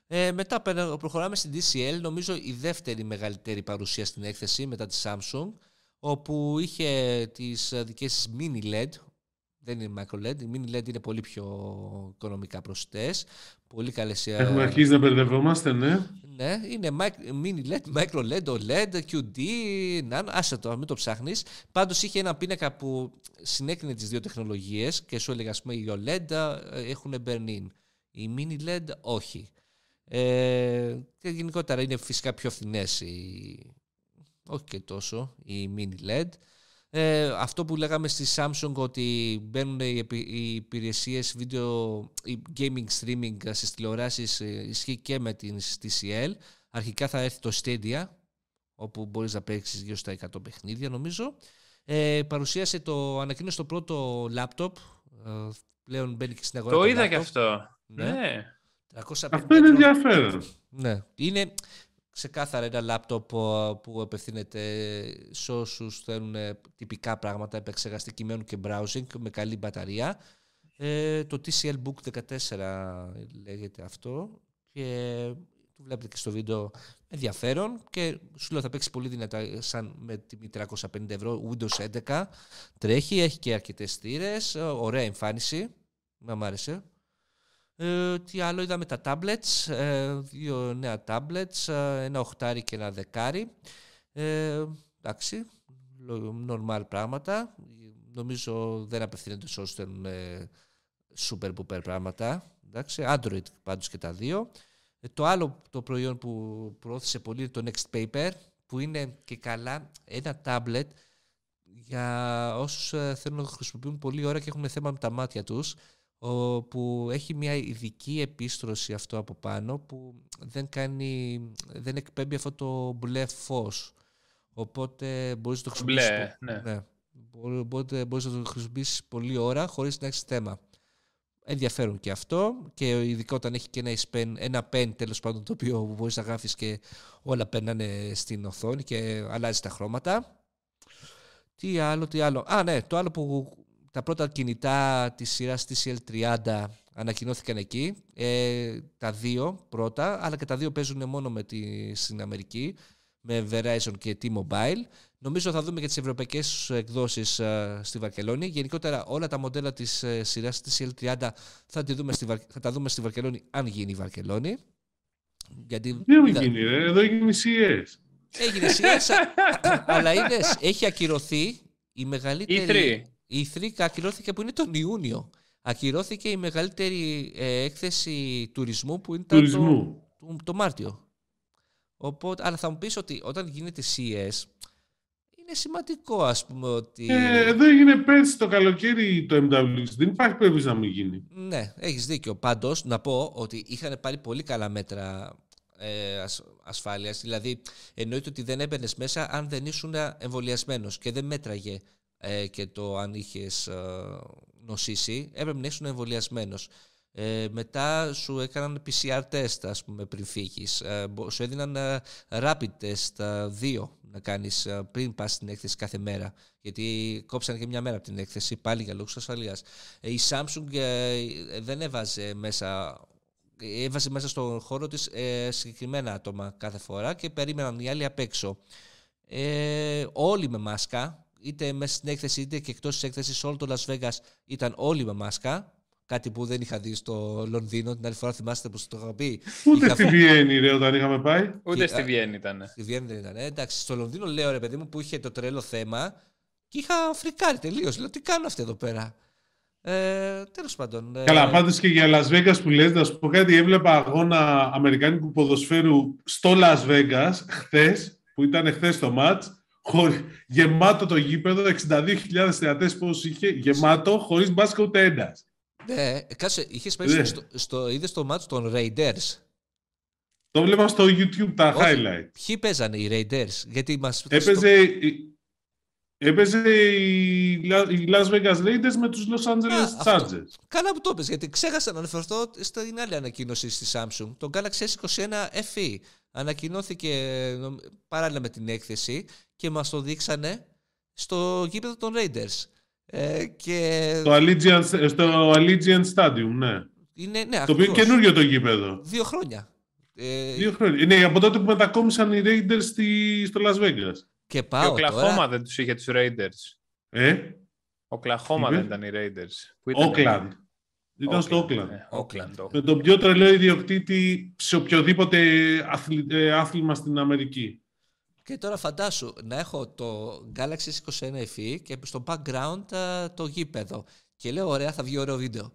Ε, μετά πέρα- προχωράμε στην DCL, νομίζω η δεύτερη μεγαλύτερη παρουσία στην έκθεση μετά τη Samsung, όπου είχε τις ε, δικές της mini LED, δεν είναι micro LED, οι mini LED είναι πολύ πιο οικονομικά προσιτές, πολύ καλές... ε, Έχουμε αρχίσει να μπερδευόμαστε, ναι. ναι, είναι mic- mini LED, micro LED, OLED, QD, nano, άσε το, μην το ψάχνεις. Πάντως είχε ένα πίνακα που συνέκρινε τις δύο τεχνολογίες και σου έλεγα, ας πούμε, οι OLED ε, έχουν burn-in. Οι mini LED όχι. Ε, και γενικότερα είναι φυσικά πιο φθηνές οι, όχι και τόσο, οι mini LED. Ε, αυτό που λέγαμε στη Samsung ότι μπαίνουν οι, επι- οι υπηρεσίες video, η gaming streaming στις τηλεοράσεις ε, ισχύει και με την TCL. Αρχικά θα έρθει το Stadia, όπου μπορείς να παίξεις γύρω στα 100 παιχνίδια νομίζω. Ε, παρουσίασε το, ανακοίνωσε το πρώτο laptop, ε, πλέον μπαίνει και στην αγορά το το είδα laptop. και αυτό. Ναι. Ναι. 350 Αυτό είναι ευρώ. ενδιαφέρον. Ναι. Είναι ξεκάθαρα ένα λάπτοπ που, που απευθύνεται σε όσους θέλουν ε, τυπικά πράγματα, επεξεργαστική μένου και browsing με καλή μπαταρία. Ε, το TCL Book 14 λέγεται αυτό και το βλέπετε και στο βίντεο ενδιαφέρον και σου λέω θα παίξει πολύ δυνατά σαν με τιμή 350 ευρώ Windows 11 τρέχει, έχει και αρκετές θύρες, ε, ωραία εμφάνιση, να μ' άρεσε. Ε, τι άλλο είδαμε τα tablets, ε, δύο νέα tablets, ε, ένα οχτάρι και ένα δεκάρι. Ε, εντάξει, normal πράγματα. Νομίζω δεν απευθύνεται σε όσους θέλουν ε, super super πράγματα. Εντάξει, Android πάντως και τα δύο. Ε, το άλλο το προϊόν που προώθησε πολύ είναι το Next Paper, που είναι και καλά ένα tablet για όσους ε, θέλουν να χρησιμοποιούν πολλή ώρα και έχουν θέμα με τα μάτια τους, που έχει μια ειδική επίστρωση αυτό από πάνω που δεν, κάνει, δεν εκπέμπει αυτό το μπλε φως. Οπότε μπορείς να το χρησιμοποιήσεις, Μπλε, ναι. ναι. Οπότε μπορείς να το χρησιμοποιήσεις πολλή ώρα χωρίς να έχεις θέμα. Ενδιαφέρον και αυτό και ειδικά όταν έχει και ένα, pen, ένα pen τέλος πάντων το οποίο μπορείς να γράφεις και όλα περνάνε στην οθόνη και αλλάζει τα χρώματα. Τι άλλο, τι άλλο. Α, ναι, το άλλο που τα πρώτα κινητά της σειράς TCL30 ανακοινώθηκαν εκεί. Ε, τα δύο πρώτα, αλλά και τα δύο παίζουν μόνο με τη, στην Αμερική, με Verizon και T-Mobile. Νομίζω θα δούμε και τις ευρωπαϊκές εκδόσεις ε, στη Βαρκελόνη. Γενικότερα όλα τα μοντέλα της ε, σειράς TCL30 θα, τη δούμε στη, θα τα δούμε στη Βαρκελόνη, αν γίνει η Βαρκελόνη. Γιατί, Δεν είδα... γίνει, ρε; εδώ έγινε CS. Έγινε CS, αλλά είδες, έχει ακυρωθεί η μεγαλύτερη... E3. Η E3 ακυρώθηκε που είναι τον Ιούνιο. Ακυρώθηκε η μεγαλύτερη ε, έκθεση τουρισμού που ήταν τουρισμού. Το, το, το, Μάρτιο. Οπότε, αλλά θα μου πεις ότι όταν γίνεται CES είναι σημαντικό ας πούμε ότι... Ε, εδώ έγινε πέρσι το καλοκαίρι το MWC. Δεν υπάρχει περίπτωση να μην γίνει. Ναι, έχεις δίκιο. Πάντως να πω ότι είχαν πάρει πολύ καλά μέτρα ε, ασφάλειας. Δηλαδή εννοείται ότι δεν έμπαινες μέσα αν δεν ήσουν εμβολιασμένος και δεν μέτραγε ε, και το αν είχες ε, νοσήσει, έπρεπε να ήσουν εμβολιασμένος. Ε, μετά σου έκαναν PCR test, ας πούμε, πριν φύγεις. Ε, σου έδιναν ε, rapid test δύο να κάνεις πριν πας στην έκθεση κάθε μέρα. Γιατί κόψαν και μια μέρα από την έκθεση, πάλι για λόγους ασφαλείας. η Samsung δεν έβαζε μέσα έβαζε μέσα στον χώρο της συγκεκριμένα άτομα κάθε φορά και περίμεναν οι άλλοι απ' έξω. όλοι με μάσκα, είτε μέσα στην έκθεση είτε και εκτός της έκθεσης, όλο το Las Vegas ήταν όλοι με μάσκα. Κάτι που δεν είχα δει στο Λονδίνο. Την άλλη φορά θυμάστε που το είχα πει. Ούτε είχα... στη Βιέννη, ρε, όταν είχαμε πάει. Ούτε στη Βιέννη ήταν. Στη Βιέννη δεν ήταν. Ε, εντάξει, στο Λονδίνο λέω ρε παιδί μου που είχε το τρελό θέμα και είχα φρικάρει τελείως. Λέω τι κάνω αυτό εδώ πέρα; Ε, Τέλος πάντων. Ε... Καλά, πάντως και για Las Vegas που λες, να σου πω κάτι. Έβλεπα αγώνα Αμερικάνικου ποδοσφαίρου στο Las Vegas χθες, που ήταν χθες το match. Γεμάτο το γήπεδο, 62.000 θεατές πώ είχε, γεμάτο, χωρίς μπάσκετ ούτε ένας. Ναι, κάτσε, είχες πάει ναι. στο, στο, είδες το μάτσο των Raiders; Το βλέπα στο YouTube τα Όχι, highlight. Ποιοι παίζανε οι Raiders, γιατί μας... Έπαιζε, στο... έπαιζε η Las Vegas Raiders με τους Los Angeles Α, Chargers. Αυτό. Καλά που το έπαιζε, γιατί ξέχασα να αναφερθώ στην άλλη ανακοίνωση στη Samsung, το Galaxy S21 FE. Ανακοινώθηκε παράλληλα με την έκθεση και μας το δείξανε στο γήπεδο των Raiders. Ε, και... στο, Allegiant, στο Allegiant Stadium, ναι. Είναι, ναι το οποίο είναι καινούριο το γήπεδο. Δύο χρόνια. Ε... Δύο χρόνια. Είναι από τότε που μετακόμισαν οι Raiders στη, στο Las Vegas. Και πάω ο Κλαχώμα δεν τους είχε τους Raiders. Ε; Ο Κλαχώμα δεν ήταν οι Raiders. Όκλαντ. Ήταν στο Όκλαντ. Όκλαντ. Με τον πιο τρελό ιδιοκτήτη σε οποιοδήποτε ε, άθλημα στην Αμερική. Και τώρα φαντάσου να έχω το Galaxy S21 FE και στο background το γήπεδο. Και λέω, ωραία, θα βγει ωραίο βίντεο.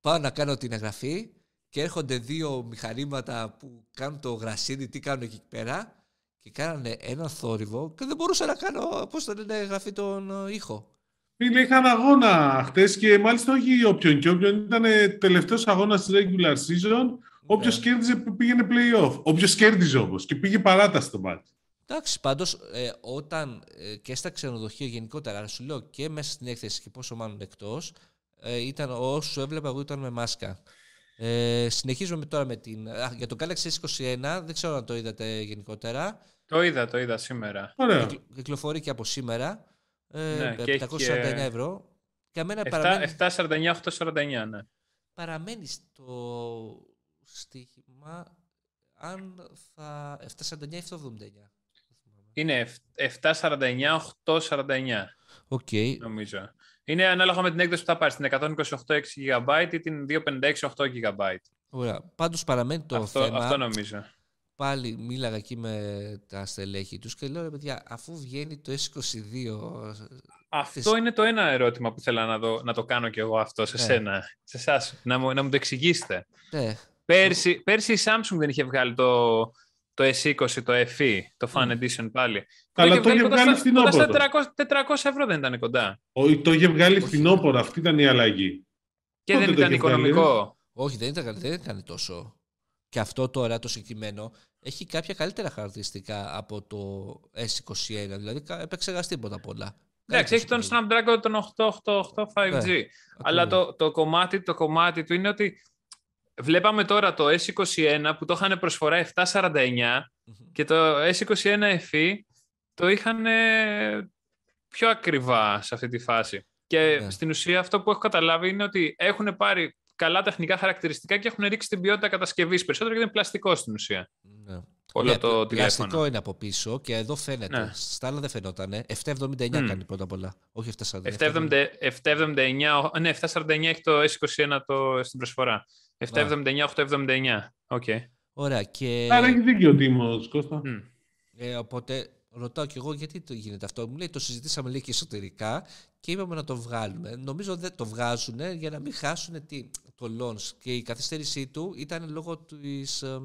Πάω να κάνω την εγγραφή και έρχονται δύο μηχανήματα που κάνουν το γρασίδι, τι κάνουν εκεί πέρα και κάνανε ένα θόρυβο και δεν μπορούσα να κάνω, πώς το λένε, εγγραφή τον ήχο. Φίλε, είχαν αγώνα χτες και μάλιστα όχι όποιον και όποιον ήταν τελευταίος αγώνας της regular season. Όποιος yeah. κέρδιζε πήγαινε playoff. Όποιος κέρδιζε όμως και πήγε παράταση στο μάτι. Εντάξει, πάντως ε, όταν ε, και στα ξενοδοχεία γενικότερα, αλλά σου λέω και μέσα στην έκθεση και πόσο μάλλον εκτός, ε, ήταν όσο έβλεπα εγώ ήταν με μάσκα. Ε, συνεχίζουμε τώρα με την. Α, για το Galaxy S21, δεν ξέρω αν το είδατε γενικότερα. Το είδα, το είδα σήμερα. Ωραία. Κυκλοφορεί και από σήμερα. Ε, ναι, 549 και ευρώ. Και αμένα 7, παραμένει... 749-849, ναι. Παραμένει στο στοίχημα αν θα 749 ή 779. Είναι 749-849. Οκ. Νομίζω. Είναι ανάλογα με την έκδοση που θα πάρεις. Την 128 GB ή την 256 8 GB. Ωραία. Πάντως παραμένει το αυτό, θέμα... Αυτό νομίζω. πάλι μίλαγα εκεί με τα στελέχη τους και λέω ρε παιδιά αφού βγαίνει το S22 αυτό είναι το ένα ερώτημα που θέλω να, δω, να το κάνω κι εγώ αυτό σε ναι. σένα, σε εσάς, να, μου, να μου το εξηγήσετε. Ναι. Πέρσι, πέρσι η Samsung δεν είχε βγάλει το, το S20, το FE, το Fan Edition πάλι. Αλλά το είχε βγάλει φθινόπωρο. 400, 400 ευρώ δεν ήταν κοντά. Όχι, το είχε βγάλει φθινόπωρο, αυτή ήταν η αλλαγή. Και Πότε δεν ήταν οικονομικό. Όχι, δεν ήταν, δεν ήταν τόσο. Και αυτό τώρα το συγκεκριμένο έχει κάποια καλύτερα χαρακτηριστικά από το S21. Δηλαδή επεξεργαστεί πρώτα πολλά. Εντάξει, έχει τον Snapdragon τον 888 5G. Ναι, αλλά το, το, κομμάτι, το κομμάτι του είναι ότι βλέπαμε τώρα το S21 που το είχαν προσφορά 749 και το S21 FE το είχαν πιο ακριβά σε αυτή τη φάση. Και ναι. στην ουσία αυτό που έχω καταλάβει είναι ότι έχουν πάρει καλά τεχνικά χαρακτηριστικά και έχουν ρίξει την ποιότητα κατασκευής περισσότερο γιατί είναι πλαστικό στην ουσία. Ναι. Όλο ναι, το πλαστικό είναι από πίσω και εδώ φαίνεται. Ναι. Στα άλλα δεν φαινόταν. 779 κάνει πρώτα απ' όλα. Όχι 749. 779, ναι, 749 έχει το S21 το, στην προσφορά. 779-879. Okay. Ωραία. Και... Άρα έχεις δίκιο ο Τίμος, Κώστα. Mm. Ε, οπότε ρωτάω κι εγώ γιατί το γίνεται αυτό. Μου λέει το συζητήσαμε λίγο και εσωτερικά και είπαμε να το βγάλουμε. Νομίζω δεν το βγάζουν για να μην χάσουν τι, το launch. Και η καθυστέρησή του ήταν λόγω της ε,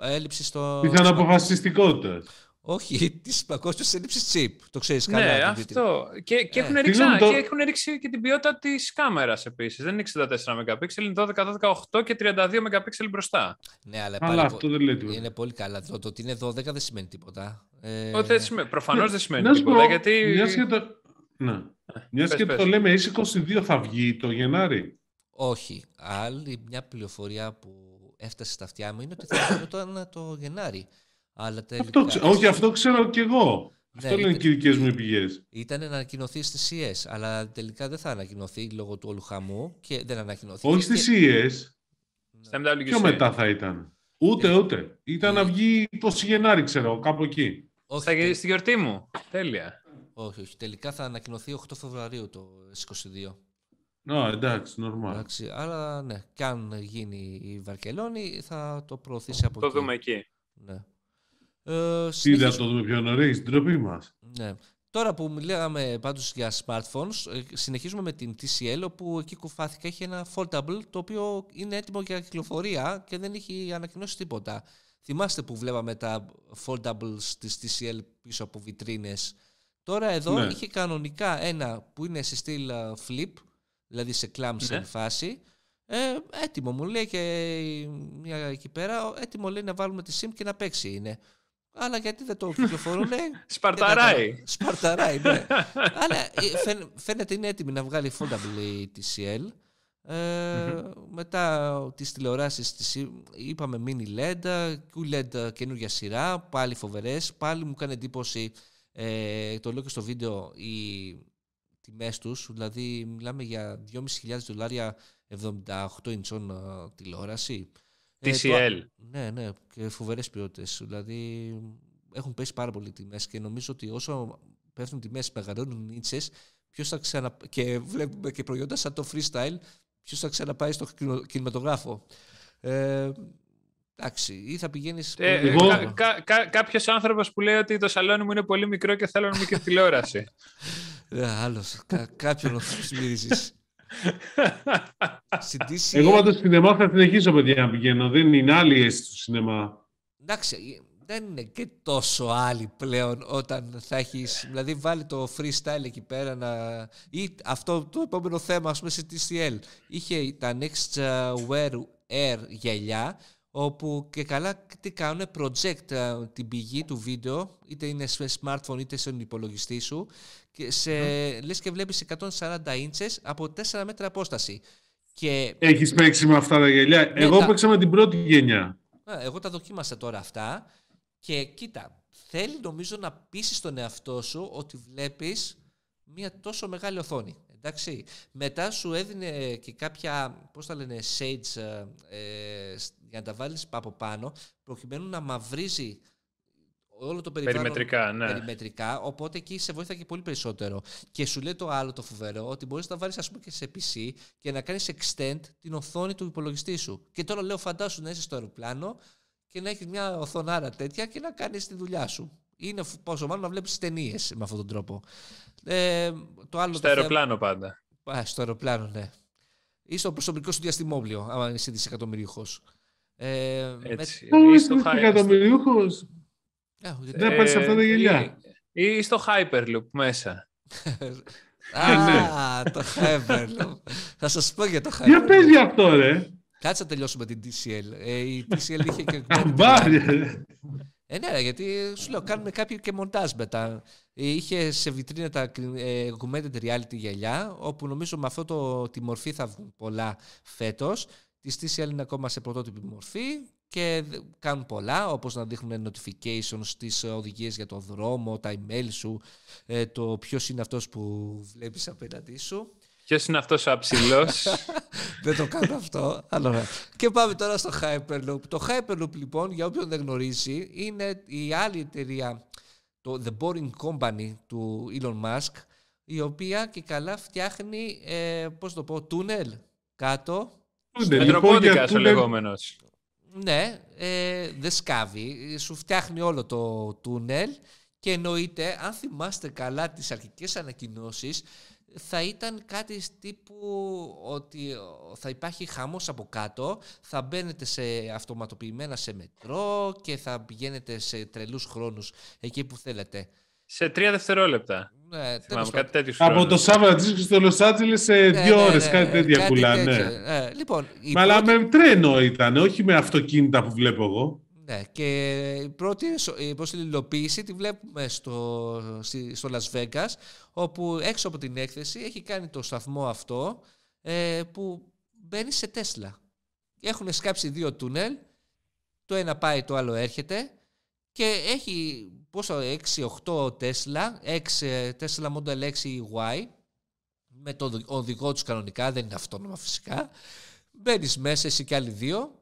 έλλειψης στο. Της αναποφασιστικότητας. Όχι, της παγκόσμιας έλλειψης chip. Το ξέρεις καλά. Ναι, αυτό. Και, και, ε. έχουν ρίξει, το... και έχουν ρίξει και την ποιότητα της κάμερας επίσης. Δεν είναι 64 MP, είναι 12, 18 και 32 MP μπροστά. Ναι, αλλά, αλλά αυτό δεν λέει τίποτα. Είναι πολύ καλά. Το, το ότι είναι 12 δεν σημαίνει τίποτα. Ε... Προφανώς δεν σημαίνει τίποτα. γιατί... Μιας και το, ναι. Μιας πες, και πες. το λέμε, S22 θα βγει το Γενάρη. Όχι. Άλλη μια πληροφορία που έφτασε στα αυτιά μου είναι ότι θα γινόταν το Γενάρη. Αλλά τελικά... αυτό, όχι, αυτό ξέρω κι εγώ. Ναι, αυτό λένε και οι δικές μου πηγές. Ήταν να ανακοινωθεί στις CES, αλλά τελικά δεν θα ανακοινωθεί λόγω του όλου χαμού και δεν ανακοινωθεί. Όχι στις CES. Ναι. Πιο μετά θα ήταν; Ούτε, και... ούτε. Ήταν να βγει το Γενάρη, ξέρω, κάπου εκεί. Όχι, θα γίνει στη γιορτή μου. Τέλεια. Όχι, όχι. Τελικά θα ανακοινωθεί 8 Φεβρουαρίου το 22. Α, εντάξει, νορμάλ. Εντάξει, αλλά ναι, και αν γίνει η Βαρκελόνη θα το προωθήσει από το εκεί. Το δούμε εκεί. Ναι. Ε, Τι θα το δούμε πιο νωρίς, την τροπή μας. Ναι. Τώρα που μιλάμε πάντως για smartphones, ε, συνεχίζουμε με την TCL, όπου εκεί κουφάθηκα, έχει ένα foldable, το οποίο είναι έτοιμο για κυκλοφορία και δεν έχει ανακοινώσει τίποτα. Θυμάστε που βλέπαμε τα foldables της TCL πίσω από βιτρίνες. Τώρα εδώ ναι. είχε κανονικά ένα που είναι σε στυλ ε, flip, δηλαδή σε clamshell ναι. φάση. Ε, έτοιμο μου λέει και μια εκεί πέρα, έτοιμο λέει να βάλουμε τη SIM και να παίξει είναι. Αλλά γιατί δεν το κυκλοφορούν, Σπαρταράει. Σπαρταράει, ναι. Αλλά ε, φαίνεται είναι έτοιμη να βγάλει foldable η TCL. Ε, μετά τις τηλεοράσεις της είπαμε mini LED, QLED καινούργια σειρά, πάλι φοβερές, πάλι μου κάνει εντύπωση, ε, το λέω και στο βίντεο, η τιμές τους, δηλαδή μιλάμε για 2.500 δολάρια 78 ιντσών τηλεόραση. TCL. Ε, ναι, ναι, και φοβερές ποιότητες. Δηλαδή έχουν πέσει πάρα πολύ τιμές και νομίζω ότι όσο πέφτουν τιμές μεγαλώνουν ίντσες, ποιος θα ξανα... και βλέπουμε και προϊόντα σαν το freestyle, ποιος θα ξαναπάει στο κινηματογράφο. Ε, Εντάξει, ή θα πηγαίνεις. Ε, εγώ... κα, κα, κα, Κάποιος άνθρωπος που λέει ότι το σαλόνι μου είναι πολύ μικρό και θέλω να μην και τηλεόραση. Ναι, άλλος. Κάποιον θα μυρίζει. Εγώ πάντως στην σινεμά θα συνεχίσω, παιδιά, να πηγαίνω. Δεν είναι άλλη αίσθηση του σινεμά. Εντάξει, δεν είναι και τόσο άλλη πλέον όταν θα έχει. Δηλαδή, βάλει το freestyle εκεί πέρα να. ή αυτό το επόμενο θέμα, ας πούμε, σε TCL. Είχε τα Next Wear Air γυαλιά όπου και καλά τι κάνουν, project ε, την πηγή του βίντεο, είτε είναι σε smartphone είτε στον υπολογιστή σου, και σε, mm. λες και βλέπεις 140 ίντσες από 4 μέτρα απόσταση. Και... Έχεις παίξει με αυτά τα γελιά. Ναι, εγώ τα... παίξα με την πρώτη γενιά. Εγώ τα δοκίμασα τώρα αυτά και κοίτα, θέλει νομίζω να πείσει τον εαυτό σου ότι βλέπεις μια τόσο μεγάλη οθόνη. Εντάξει. Μετά σου έδινε και κάποια, πώς τα λένε, shades ε, ε για να τα βάλεις από πάνω, προκειμένου να μαυρίζει όλο το περιβάλλον περιμετρικά, ναι. περιμετρικά, οπότε εκεί σε βοήθα και πολύ περισσότερο. Και σου λέει το άλλο το φοβερό, ότι μπορείς να τα βάλεις ας πούμε και σε PC και να κάνεις extend την οθόνη του υπολογιστή σου. Και τώρα λέω φαντάσου να είσαι στο αεροπλάνο και να έχεις μια οθονάρα τέτοια και να κάνεις τη δουλειά σου. Είναι πόσο μάλλον να βλέπεις ταινίες με αυτόν τον τρόπο. Ε, το άλλο στο αεροπλάνο πάντα. Α, στο αεροπλάνο, ναι. Ή στο προσωπικός σου διαστημόβλιο, άμα είσαι δισεκατομμυρίουχος. Ε, Έτσι. Με... Είσαι δισεκατομμυρίουχος; Δεν πάρει αυτά τα γελιά. Ή στο Hyperloop μέσα. Α, το Hyperloop. Θα σας πω για το Hyperloop. Για πες για αυτό, ρε. Κάτσε να τελειώσουμε την TCL. Ε, η TCL είχε και... Ε, ναι, γιατί σου λέω, κάνουν κάποιοι και μοντάζ μετά. Είχε σε βιτρίνα τα ε, augmented reality γυαλιά, όπου νομίζω με αυτό το, τη μορφή θα βγουν πολλά φέτος. Τη TCL είναι ακόμα σε πρωτότυπη μορφή και κάνουν πολλά, όπως να δείχνουν notifications στις οδηγίες για το δρόμο, τα email σου, ε, το ποιος είναι αυτός που βλέπεις απέναντί σου. Ποιος είναι αυτός ο αψηλός; δεν το κάνω αυτό. Αλλά... Και πάμε τώρα στο Hyperloop. Το Hyperloop, λοιπόν, για όποιον δεν γνωρίζει, είναι η άλλη εταιρεία, το The Boring Company του Elon Musk, η οποία και καλά φτιάχνει, ε, πώς το πω, τούνελ κάτω. Μετροπόντικα ο λεγόμενος. Ναι, ε, δεν σκάβει. Σου φτιάχνει όλο το τούνελ και εννοείται, αν θυμάστε καλά τις αρχικές ανακοινώσεις, θα ήταν κάτι τύπου ότι θα υπάρχει χαμός από κάτω, θα μπαίνετε σε αυτοματοποιημένα σε μετρό και θα πηγαίνετε σε τρελούς χρόνους εκεί που θέλετε. Σε τρία δευτερόλεπτα. Ναι, Θυμάμαι, κάτι τέτοιο Από το Σάββατο στο Λος Άτζελες σε ναι, δύο ναι, ώρες, ναι, κάτι τέτοια πουλάνε. Ναι. Λοιπόν, Μα αλλά με τρένο ήταν, όχι με αυτοκίνητα που βλέπω εγώ. Ναι, και η πρώτη υλοποίηση τη βλέπουμε στο, στο Las Vegas, όπου έξω από την έκθεση έχει κάνει το σταθμό αυτό ε, που μπαίνει σε Τέσλα. Έχουν σκάψει δύο τούνελ, το ένα πάει, το άλλο έρχεται και έχει πόσο 6-8 Τέσλα, 6 Tesla Model 6 Y, με το οδηγό τους κανονικά, δεν είναι αυτόνομα φυσικά. Μπαίνεις μέσα εσύ και άλλοι δύο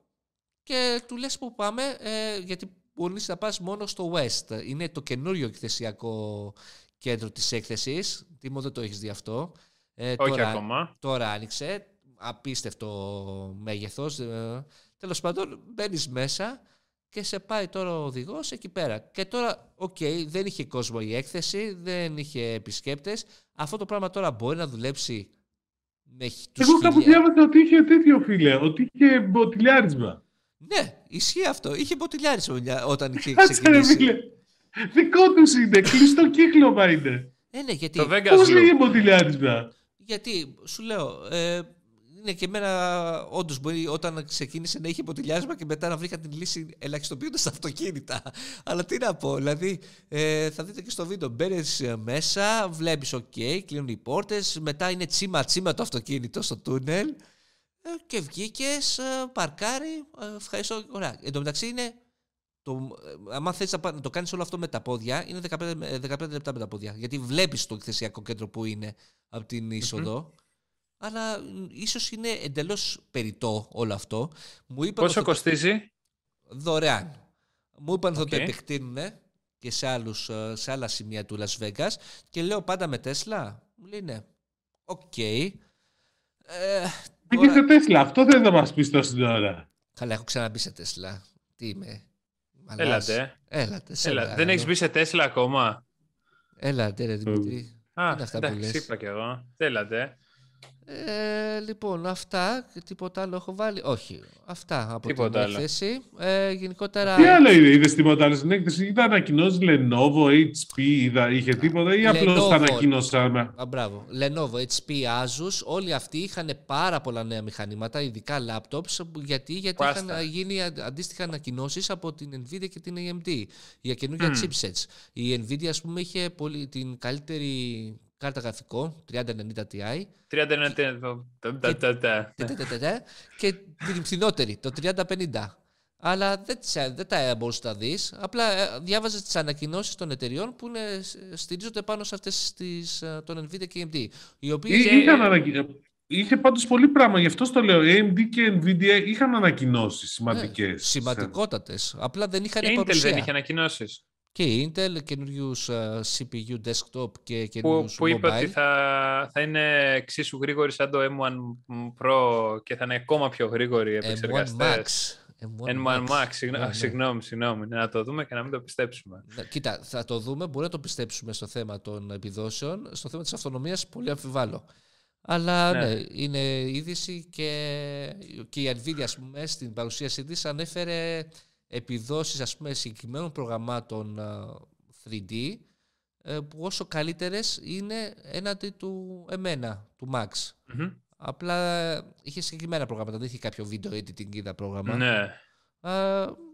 και του λες που πάμε, ε, γιατί μπορείς να πας μόνο στο West. Είναι το καινούριο εκθεσιακό κέντρο της έκθεσης. Τίμο δεν το έχεις δει αυτό. Ε, Όχι τώρα, ακόμα. Τώρα άνοιξε. Απίστευτο μέγεθος. Ε, τέλος πάντων, μπαίνεις μέσα και σε πάει τώρα ο οδηγός εκεί πέρα. Και τώρα, OK, okay, δεν είχε κόσμο η έκθεση, δεν είχε επισκέπτες. Αυτό το πράγμα τώρα μπορεί να δουλέψει με τους Εγώ κάπου διάβασα ότι είχε τέτοιο φίλε, ότι είχε μποτιλιάρισμα. Ναι, ισχύει αυτό. Είχε μποτιλιάρισμα όταν είχε ξεκινήσει. Φίλε. Δικό τους είναι, κλειστό κύκλωμα είναι. Ε, ναι, γιατί... Το Πώς είχε μποτιλιάρισμα; Γιατί, σου λέω, ε, είναι και εμένα όντως μπορεί όταν ξεκίνησε να είχε ποτηλιάσμα και μετά να βρήκα την λύση ελαχιστοποιώντας τα αυτοκίνητα. Αλλά τι να πω, δηλαδή ε, θα δείτε και στο βίντεο. Μπαίνει μέσα, βλέπεις, OK, κλείνουν οι πόρτες, μετά είναι τσίμα τσίμα το αυτοκίνητο στο τούνελ ε, και βγήκες, ε, παρκάρει. Ε, ευχαριστώ. Ωραία. Εν τω μεταξύ είναι. Το, άμα θες να το κάνεις όλο αυτό με τα πόδια, είναι 15, 15 λεπτά με τα πόδια. Γιατί βλέπεις το εκθεσιακό κέντρο που είναι από την είσοδο αλλά ίσως είναι εντελώς περιττό όλο αυτό. Μου είπαν Πόσο κοστίζει; Δωρεάν. Μου είπαν ότι θα το επεκτείνουν και σε, άλλους, ε, σε άλλα σημεία του Las Vegas και λέω πάντα με Τέσλα; Μου λέει ναι. OK. Okay. Ε, τώρα... σε Τέσλα. Αυτό δεν θα μας πεις τόση ώρα. Καλά, έχω ξαναμπεί σε Τέσλα. Τι είμαι. Έλατε. Έλατε. Έλα. Δεν έχεις μπει σε Τέσλα ακόμα; Έλατε ρε Δημήτρη. Α, εντάξει, είπα κι εγώ. Έλατε. Ε, λοιπόν, αυτά. Τίποτα άλλο έχω βάλει. Όχι. Αυτά από τίποτα την έκθεση. Ε, γενικότερα. Τι άλλο είδες, είδες τίποτα άλλο στην έκθεση; Είδα ανακοινώσεις Lenovo, HP, είδα, είχε τίποτα ή απλώς τα ανακοινώσαμε; Α, μπράβο. Lenovo, HP, Asus, όλοι αυτοί είχαν πάρα πολλά νέα μηχανήματα, ειδικά laptops. Γιατί, γιατί είχαν γίνει αντίστοιχα ανακοινώσεις από την Nvidia και την AMD για καινούργια mm. chipsets. Η Nvidia, ας πούμε, είχε πολύ, την καλύτερη κάρτα γραφικό 3090 Ti. 3090 και την φθηνότερη, το 3050. Αλλά δεν, δεν τα μπορούσε να δει. Απλά ε, διάβαζε τι ανακοινώσει των εταιριών που είναι, στηρίζονται πάνω σε αυτέ των Nvidia και AMD. Οι οποίοι... Είχαν ανακοινώσει. Είχε πάντως πολύ πράγμα, γι' αυτό το λέω. AMD και Nvidia είχαν ανακοινώσει σημαντικέ. Ναι, Σημαντικότατε. Απλά δεν είχαν Intel δεν είχε ανακοινώσει και η Intel, καινούριους CPU desktop και καινούριους που, που είπε ότι θα, θα είναι εξίσου γρήγορη σαν το M1 Pro και θα είναι ακόμα πιο γρήγοροι επεξεργαστές. M1 Max. M1 Max, συγγνώμη, συγγνώμη, να το δούμε και να μην το πιστέψουμε. Κοίτα, θα το δούμε, μπορεί να το πιστέψουμε στο θέμα των επιδόσεων, στο θέμα της αυτονομίας πολύ αμφιβάλλω. Αλλά ναι. ναι, είναι είδηση και, και η Nvidia, ας πούμε, στην παρουσίασή της ανέφερε επιδόσεις, ας πούμε, συγκεκριμένων προγραμμάτων 3D, ε, που όσο καλύτερες είναι έναντι του εμένα, του Max. Απλά είχε συγκεκριμένα προγράμματα, δεν είχε κάποιο video editing ή πρόγραμμα. Ναι.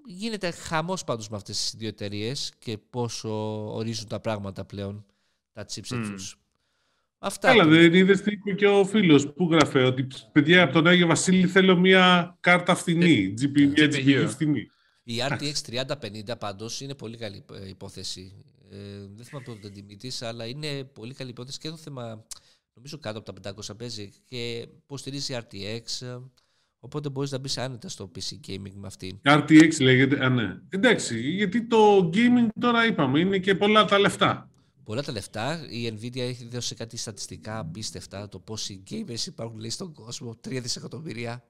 γίνεται χαμός πάντως με αυτές τις δύο εταιρείες και πόσο ορίζουν τα πράγματα πλέον, τα chipset mm. τους. Αυτά. Καλά, δεν είδες τι είπε και ο φίλος που γράφε ότι παιδιά από τον Άγιο Βασίλη θέλω μια κάρτα φθηνή. GPU, μια GPU φθηνή. Η RTX 3050 πάντως είναι πολύ καλή ε, υπόθεση. Ε, δεν θυμάμαι πότε την τιμή τη, αλλά είναι πολύ καλή υπόθεση και το θέμα νομίζω κάτω από τα 500 παίζει και υποστηρίζει RTX. Οπότε μπορείς να μπεις άνετα στο PC gaming με αυτή. RTX λέγεται, α, ναι. Εντάξει, γιατί το gaming τώρα είπαμε είναι και πολλά τα λεφτά. Πολλά τα λεφτά. Η Nvidia έχει δώσει κάτι στατιστικά απίστευτα. Το πόσοι gamers υπάρχουν λέει, στον κόσμο. 3 δισεκατομμύρια.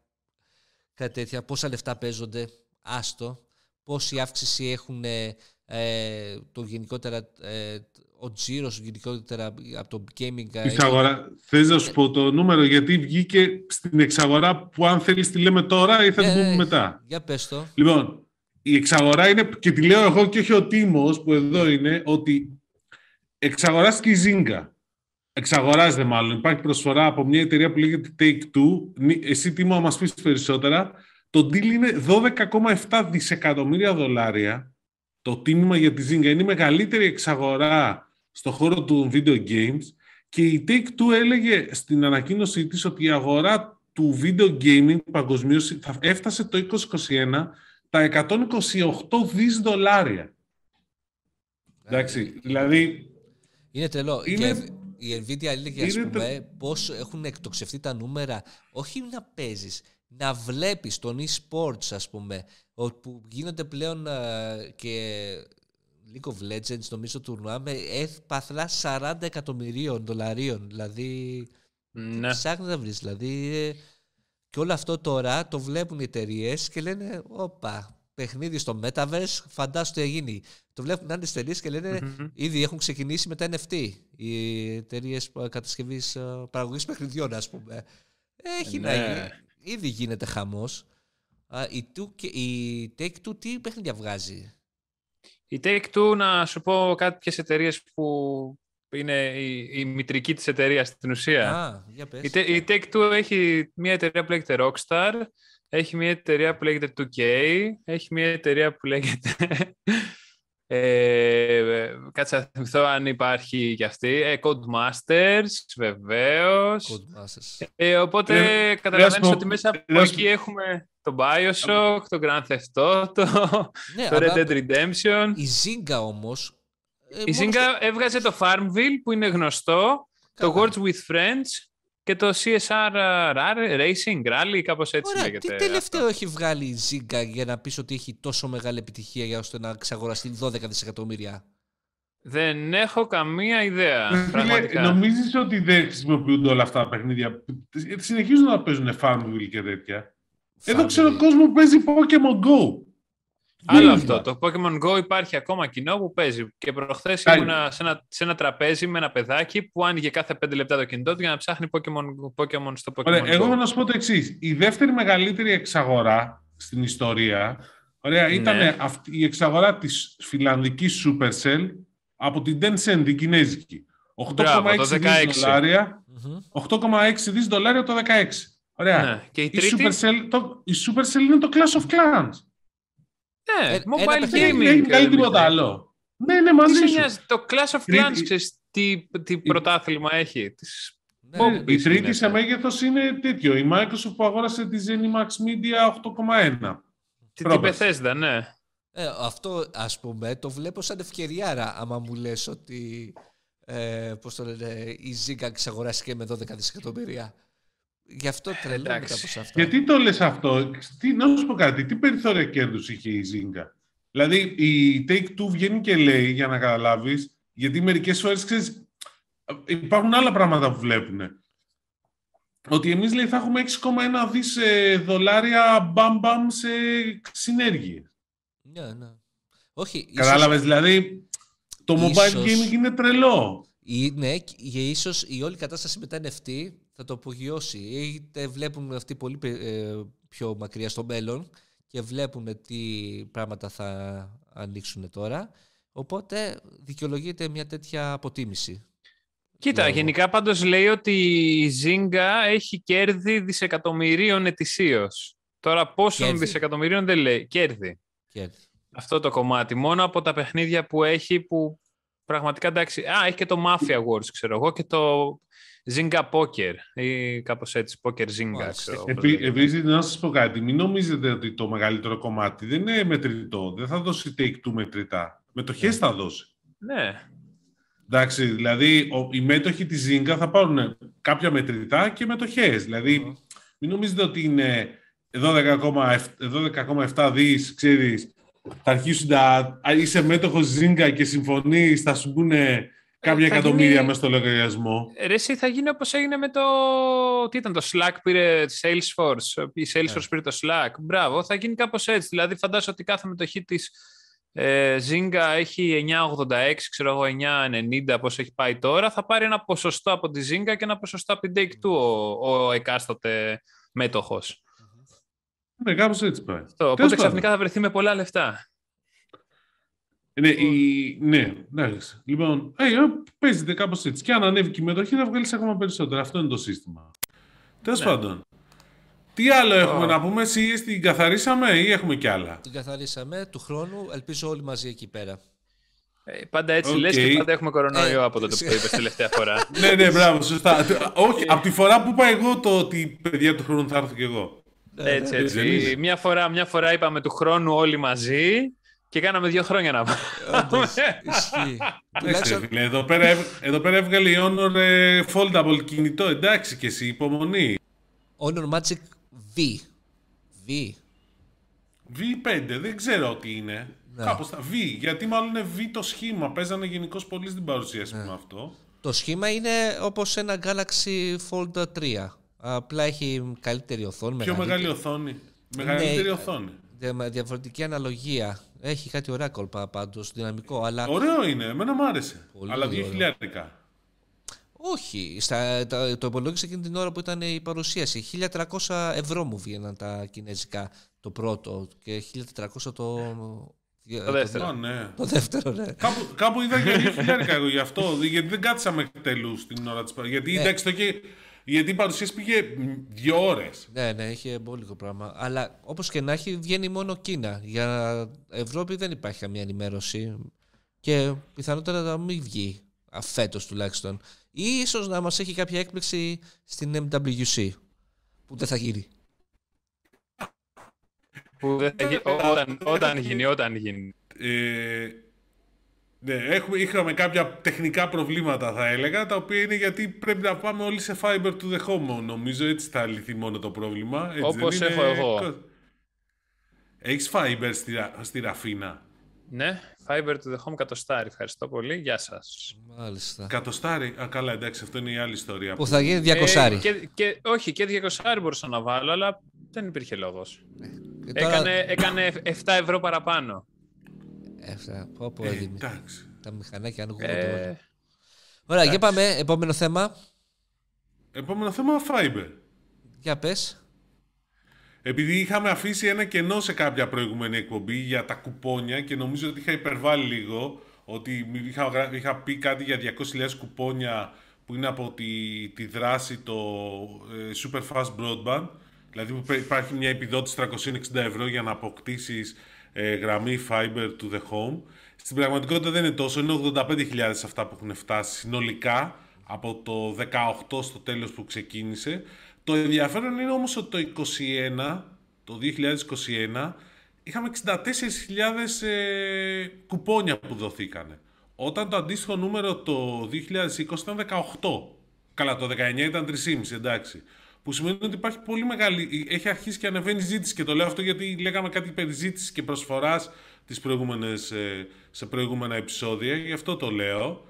Κάτι τέτοια. Πόσα λεφτά παίζονται. Άστο. Πόση αύξηση έχουν ε, το γενικότερα ε, ο τζίρος γενικότερα από το gaming. Εξαγορά. Θες να σου πω το νούμερο γιατί βγήκε στην εξαγορά που αν θέλεις τη λέμε τώρα ή θα την πούμε ε, μετά. Για πες το. Λοιπόν, η εξαγορά είναι και τη λέω εγώ και όχι ο Τίμος που εδώ είναι ότι εξαγοράστηκε η Zynga. Εξαγοράζεται μάλλον. Υπάρχει προσφορά από μια εταιρεία που λέγεται Take-Two. Εσύ Τίμο, μας πεις περισσότερα. Το deal είναι 12,7 δισεκατομμύρια δολάρια. Το τίμημα για τη Zynga είναι η μεγαλύτερη εξαγορά στο χώρο του video games και η Take-Two έλεγε στην ανακοίνωσή της ότι η αγορά του video gaming παγκοσμίως θα έφτασε το 2021 τα 128 δις δολάρια. Εντάξει, δηλαδή... Είναι τρελό. Είναι... η Nvidia έλεγε, ας πούμε, πώς έχουν εκτοξευτεί τα νούμερα. Όχι να παίζεις, να βλέπεις τον e-sports, ας πούμε, όπου γίνονται πλέον και League of Legends, νομίζω, τουρνουά με εύπαθλα 40 εκατομμυρίων δολαρίων. Δηλαδή, ναι. ψάχνεις να βρεις. Δηλαδή, ε, και όλο αυτό τώρα το βλέπουν οι εταιρείες και λένε, όπα, παιχνίδι στο Metaverse, φαντάσου τι γίνει. Το βλέπουν άλλες εταιρείες και λενε ήδη έχουν ξεκινήσει με τα NFT. Οι εταιρείες κατασκευής παραγωγής παιχνιδιών, ας πούμε. Έχει ναι. να γίνει. Ήδη γίνεται χαμός. Η, η Take-Two τι παιχνίδια βγάζει; Η Take-Two, να σου πω κάποιε εταιρείες που είναι η, η μητρική της εταιρείας στην ουσία. Α, για πες. Η, η Take-Two έχει μια εταιρεία που λέγεται Rockstar, έχει μια εταιρεία που λέγεται 2K, έχει μια εταιρεία που λέγεται... ε, κάτσε να θυμηθώ αν υπάρχει κι αυτή. Ε, Codemasters, βεβαίως. Codemasters. Ε, οπότε ε, καταλαβαίνεις ότι μέσα από εκεί έχουμε το Bioshock, το Grand Theft Auto, ναι, το Red Dead Redemption. Η Zynga όμως... Ε, η Zynga έβγαζε το Farmville που είναι γνωστό, το Words with Friends και το CSR Racing Rally, κάπως έτσι Ωραία, λέγεται. Τι τελευταίο αυτό. έχει βγάλει η Zynga για να πεις ότι έχει τόσο μεγάλη επιτυχία για ώστε να ξαγοραστεί 12 δισεκατομμύρια; Δεν έχω καμία ιδέα. Πραγματικά. Νομίζεις ότι δεν χρησιμοποιούνται όλα αυτά τα παιχνίδια; Συνεχίζουν να παίζουν Farmville και τέτοια. Εδώ ξέρω κόσμο που παίζει Pokemon Go. Άλλο αυτό. Το Pokemon Go υπάρχει ακόμα κοινό που παίζει. Και προχθές ήμουν σε ένα, σε ένα τραπέζι με ένα παιδάκι που άνοιγε κάθε 5 λεπτά το κινητό του για να ψάχνει Pokemon, Pokemon στο Pokemon ωραία, Go. Εγώ θα να σου πω το εξής. Η δεύτερη μεγαλύτερη εξαγορά στην ιστορία ωραία, ναι. ήταν αυτή, η εξαγορά της φιλανδικής Supercell από την Tencent, την κινέζικη. 8,6 δις δολάρια, 8,6 δις δολάρια το 16. Ωραία. Ναι. Και η, τρίτη... η, Supercell, το, η Supercell είναι το Clash of Clans. Ναι, ε, mobile gaming. Δεν έχει βγάλει τίποτα άλλο. Ναι, ναι, μαζί σου. Το Clash of Clans, ξέρεις τι, τι πρωτάθλημα έχει. Τις... Ναι, η τρίτη σε μέγεθος είναι τέτοιο. Η Microsoft που αγόρασε τη Zenimax Media 8,1. Τι Bethesda, ναι. Ε, αυτό ας πούμε το βλέπω σαν ευκαιριάρα άμα μου λες ότι ε, πώς το λένε, η Zynga ξαγοράστηκε με 12 δισεκατομμύρια. Γι' αυτό τρελαίνεται από αυτό. Γιατί το λες αυτό, τι, να σου πω κάτι, τι περιθώρια κέρδους είχε η Zynga. Δηλαδή η Take-Two βγαίνει και λέει, για να καταλάβεις, γιατί μερικές φορές ξέρεις, υπάρχουν άλλα πράγματα που βλέπουν. ότι εμείς λέει θα έχουμε 6,1 δις ε, δολάρια μπαμ μπαμ σε συνέργειες. Ναι, ναι. Όχι, Κατάλαβες, δηλαδή το mobile gaming είναι τρελό. Ή, ναι, και ίσως η όλη κατάσταση με τα NFT θα το απογειώσει. Είτε βλέπουν αυτοί πολύ ε, πιο μακριά στο μέλλον και βλέπουν τι πράγματα θα ανοίξουν τώρα. Οπότε δικαιολογείται μια τέτοια αποτίμηση. Κοίτα, γενικά πάντως λέει ότι η Zynga έχει κέρδη δισεκατομμυρίων ετησίως. Τώρα πόσων δισεκατομμυρίων δεν λέει. Κέρδη. κέρδη. Αυτό το κομμάτι. Μόνο από τα παιχνίδια που έχει που πραγματικά εντάξει. Α, έχει και το Mafia Wars, ξέρω εγώ, και το Zynga Poker ή κάπως έτσι, Poker Zynga. Επίσης, να σας πω κάτι, μην νομίζετε ότι το μεγαλύτερο κομμάτι δεν είναι μετρητό, δεν θα δώσει take-two μετρητά. Μετοχές ναι. θα δώσει. Ναι. Εντάξει, δηλαδή οι μέτοχοι της Zynga θα πάρουν κάποια μετρητά και μετοχές. Δηλαδή, μην νομίζετε ότι είναι 12,7 δις, ξέρεις, θα αρχίσουν να είσαι μέτοχος Zynga και συμφωνείς, θα σου πούνε κάποια εκατομμύρια γίνει... μέσα στο λογαριασμό. Ρε, εσύ θα γίνει όπως έγινε με το... Τι ήταν το Slack πήρε Salesforce, η Salesforce yeah. πήρε το Slack. Μπράβο, θα γίνει κάπως έτσι. Δηλαδή φαντάζομαι ότι κάθε μετοχή της ε, Zynga έχει 9,86, ξέρω εγώ 9,90 πώς έχει πάει τώρα, θα πάρει ένα ποσοστό από τη Zynga και ένα ποσοστό από την Take-Two ο, ο εκάστοτε μέτοχος. Ναι, κάπως έτσι πάει. Αυτό, οπότε ξαφνικά θα βρεθεί με πολλά λεφτά. Ναι, η... ναι, εντάξει. Λοιπόν, hey, ε, παίζεται κάπως έτσι. Και αν ανέβει και η μετοχή θα βγάλεις ακόμα περισσότερο. Αυτό είναι το σύστημα. Τέλος ναι. πάντων. Τι άλλο έχουμε να πούμε, εσύ την καθαρίσαμε ή έχουμε κι άλλα; Την καθαρίσαμε του χρόνου, ελπίζω όλοι μαζί εκεί πέρα. Ε, πάντα έτσι okay. λες και πάντα έχουμε κορονοϊό ε, από τότε που το είπες τελευταία φορά. ναι, ναι, μπράβο, σωστά. Όχι, από τη φορά που είπα εγώ το ότι παιδιά του χρόνου θα έρθω κι εγώ. Ναι, έτσι, ναι, έτσι. Μια φορά, μια φορά είπαμε του χρόνου όλοι μαζί και κάναμε δύο χρόνια να πάμε. Ισχύει. εδώ, πέρα, εδώ πέρα έβγαλε η Honor ε, foldable κινητό. Εντάξει και εσύ, υπομονή. Honor Magic V. V. V5, δεν ξέρω τι είναι. Ναι. Κάπως τα V, γιατί μάλλον είναι V το σχήμα. Παίζανε γενικώ πολύ στην παρουσίαση ναι. με αυτό. Το σχήμα είναι όπως ένα Galaxy Fold 3. Απλά έχει καλύτερη οθόνη. Πιο μεγάλη οθόνη. Μεγαλύτερη ναι, οθόνη. Διαφορετική αναλογία. Έχει κάτι ωραία κόλπα πάντως, δυναμικό. Αλλά... Ωραίο είναι, εμένα μου άρεσε. Πολύ αλλά 2.000. Όχι, στα, το, το υπολόγισα εκείνη την ώρα που ήταν η παρουσίαση. 1.300 ευρώ μου βγαίναν τα κινέζικα το πρώτο και 1.400 το, το δεύτερο. ναι. Το δεύτερο, ναι. Κάπου, κάπου είδα για 2.000 εγώ γι' αυτό. Γιατί δεν κάθισα μέχρι τελού την ώρα τη Γιατί ναι. εντάξει, το και, γιατί η παρουσίαση πήγε δύο ώρες. Ναι, ναι, είχε πολύ πράγμα. Αλλά όπως και να έχει, βγαίνει μόνο Κίνα. Για Ευρώπη δεν υπάρχει καμία ενημέρωση. Και πιθανότερα να μην βγει αφέτος τουλάχιστον. Ή ίσως να μας έχει κάποια έκπληξη στην MWC. Που δεν θα γίνει. Που δεν θα γίνει. Όταν, όταν γίνει, όταν γίνει. Ε, ναι, έχουμε, είχαμε κάποια τεχνικά προβλήματα θα έλεγα, τα οποία είναι γιατί πρέπει να πάμε όλοι σε fiber to the home, νομίζω έτσι θα λυθεί μόνο το πρόβλημα. Έτσι Όπως έχω εγώ. Έχεις fiber στη, στη Ραφίνα; Ναι, fiber to the home κατοστάρι. Ευχαριστώ πολύ. Γεια σας. Μάλιστα. Κατοστάρι. Α, καλά, εντάξει, αυτό είναι η άλλη ιστορία. Που θα γίνει διακοσάρι. Ε, και, και, όχι, και διακοσάρι μπορούσα να βάλω, αλλά δεν υπήρχε λόγος. Ε, τώρα... έκανε, έκανε 7 ευρώ παραπάνω. Έφτα, πω πω ε, Τα μηχανάκια ανοίγουν ε... τώρα. Ωραία, για πάμε. Επόμενο θέμα. Επόμενο θέμα, Fiber. Για πες. Επειδή είχαμε αφήσει ένα κενό σε κάποια προηγούμενη εκπομπή για τα κουπόνια και νομίζω ότι είχα υπερβάλει λίγο, ότι είχα, είχα πει κάτι για 200.000 κουπόνια που είναι από τη, τη δράση το ε, Super Fast Broadband, δηλαδή που υπάρχει μια επιδότηση 360 ευρώ για να αποκτήσεις ε, γραμμή fiber to the home. Στην πραγματικότητα δεν είναι τόσο, είναι 85.000 αυτά που έχουν φτάσει συνολικά από το 18 στο τέλος που ξεκίνησε. Το ενδιαφέρον είναι όμως ότι το 21, το 2021, είχαμε 64.000 ε, κουπόνια που δοθήκανε. Όταν το αντίστοιχο νούμερο το 2020 ήταν 18. Καλά, το 19 ήταν 3,5 εντάξει. Που σημαίνει ότι υπάρχει πολύ μεγάλη. Έχει αρχίσει και ανεβαίνει ζήτηση. Και το λέω αυτό γιατί λέγαμε κάτι περί ζήτησης και προσφοράς τις προηγούμενες, ε, σε προηγούμενα επεισόδια. Γι' αυτό το λέω.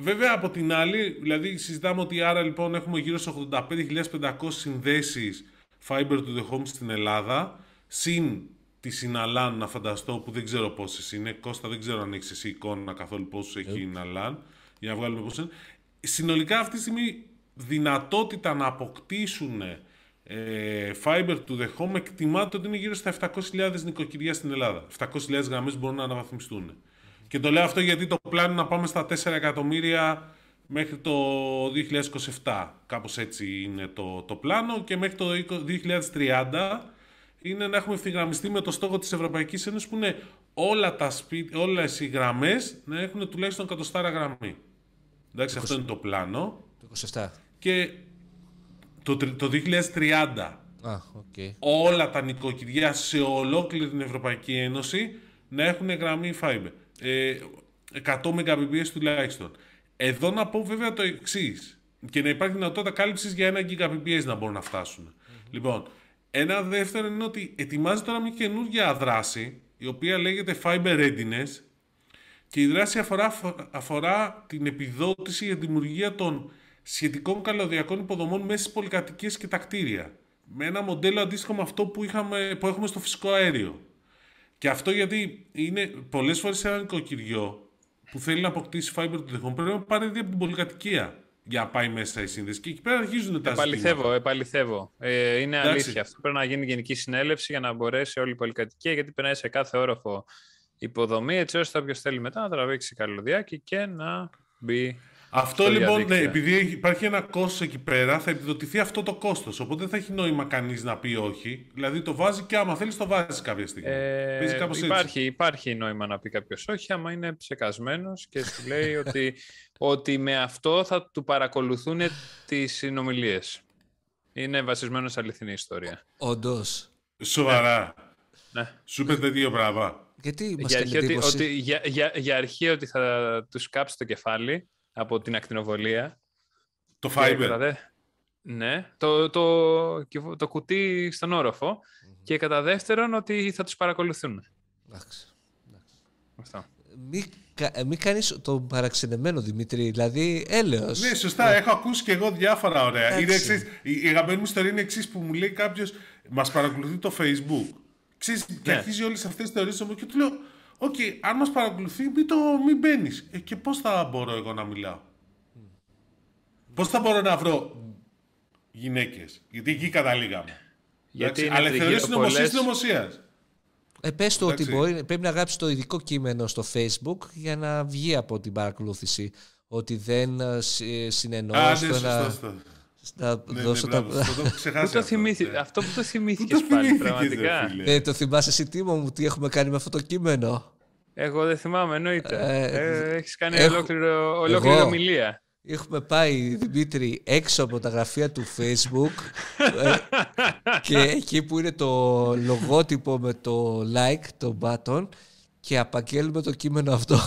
Βέβαια από την άλλη, δηλαδή συζητάμε ότι άρα λοιπόν έχουμε γύρω στις 85.500 συνδέσεις fiber to the home στην Ελλάδα, συν τη Συναλάν να φανταστώ που δεν ξέρω πόσες είναι. Κώστα δεν ξέρω αν έχεις εσύ εικόνα καθόλου πόσους έχει η Συναλάν για να βγάλουμε πόσε είναι. Συνολικά αυτή τη στιγμή δυνατότητα να αποκτήσουν ε, fiber to the home εκτιμάται ότι είναι γύρω στα 700.000 νοικοκυριά στην Ελλάδα. 700.000 γραμμές μπορούν να αναβαθμιστούν. Και το λέω αυτό γιατί το πλάνο να πάμε στα 4 εκατομμύρια μέχρι το 2027. Κάπως έτσι είναι το, το πλάνο και μέχρι το 2030 είναι να έχουμε ευθυγραμμιστεί με το στόχο της Ευρωπαϊκής Ένωσης που είναι όλα τα σπίτι, όλες οι γραμμές να έχουν τουλάχιστον κατοστάρα γραμμή. Εντάξει, αυτό είναι το πλάνο. Το 27. Και το, το 2030 Α, okay. όλα τα νοικοκυριά σε ολόκληρη την Ευρωπαϊκή Ένωση να έχουν γραμμή fiber. Ε, 100 Mbps τουλάχιστον. Εδώ να πω βέβαια το εξής. Και να υπάρχει δυνατότητα κάλυψης για ένα Gbps να μπορούν να φτάσουν. Λοιπόν, ένα δεύτερο είναι ότι ετοιμάζει τώρα μια καινούργια δράση η οποία λέγεται Fiber Readiness και η δράση αφορά, αφορά την επιδότηση για τη δημιουργία των σχετικών καλωδιακών υποδομών μέσα στις πολυκατοικίες και τα κτίρια. Με ένα μοντέλο αντίστοιχο με αυτό που, είχαμε, που έχουμε στο φυσικό αέριο. Και αυτό γιατί είναι πολλές φορές σε ένα νοικοκυριό που θέλει να αποκτήσει fiber to the home πρέπει να πάρει από την πολυκατοικία για να πάει μέσα η σύνδεση. Και εκεί πέρα αρχίζουν τα επαληθεύω, επαληθεύω. Ε, είναι Εντάξει. αλήθεια. Αυτό πρέπει να γίνει γενική συνέλευση για να μπορέσει όλη η πολυκατοικία, γιατί περνάει σε κάθε όροφο υποδομή, έτσι ώστε όποιος θέλει μετά να τραβήξει καλωδιάκι και να μπει αυτό λοιπόν, ναι, επειδή υπάρχει ένα κόστος εκεί πέρα, θα επιδοτηθεί αυτό το κόστος. Οπότε δεν θα έχει νόημα κανείς να πει όχι. Δηλαδή το βάζει και άμα θέλεις, το βάζει κάποια στιγμή. Ε, υπάρχει, υπάρχει νόημα να πει κάποιος όχι, άμα είναι ψεκασμένος και σου λέει ότι, ότι με αυτό θα του παρακολουθούν τις συνομιλίες. Είναι βασισμένο σε αληθινή ιστορία. Όντως. Σοβαρά. Ναι. Σου είπε τέτοιο πράγμα. Γιατί μας για, αρχή ότι, ότι, για, για, για αρχή ότι θα τους κάψει το κεφάλι από την ακτινοβολία. Το Fiber. Ναι, το, το, το, κουτί στον όροφο. Και κατά δεύτερον ότι θα τους παρακολουθούν. Εντάξει. Αυτό. Μην μη κάνεις τον παραξενεμένο Δημήτρη, δηλαδή έλεος. Ναι, σωστά, έχω ακούσει και εγώ διάφορα ωραία. Είναι εξής, η αγαπημένη μου ιστορία είναι εξής που μου λέει κάποιος, μας παρακολουθεί το Facebook. Ξέρεις, ναι. και αρχίζει όλες αυτές τις θεωρίες και του λέω, OK, okay, αν μας παρακολουθεί, μην, το, μην μπαίνεις. Ε, και πώς θα μπορώ εγώ να μιλάω; Mm. Πώς θα μπορώ να βρω γυναίκες; Γιατί εκεί καταλήγαμε. Γιατί Αλλά θεωρείς συνωμοσία συνωμοσία. Ε, πες το ότι μπορεί, πρέπει να γράψεις το ειδικό κείμενο στο facebook για να βγει από την παρακολούθηση. Ότι δεν ε, συνεννοώ Α, ναι, σωστό, να ναι, δώσω ναι, τα... Πού το θυμήθηκε, αυτό που το θυμήθηκες πάλι πραγματικά. Ε, το θυμάσαι εσύ Τίμο μου τι έχουμε κάνει με αυτό το κείμενο; Εγώ δεν θυμάμαι, εννοείται. Ε, ε, έχεις κάνει έχω... ολόκληρο, ολόκληρη ομιλία. Έχουμε πάει, Δημήτρη, έξω από τα γραφεία του Facebook ε, και εκεί που είναι το λογότυπο με το like, το button και απαγγέλουμε το κείμενο αυτό.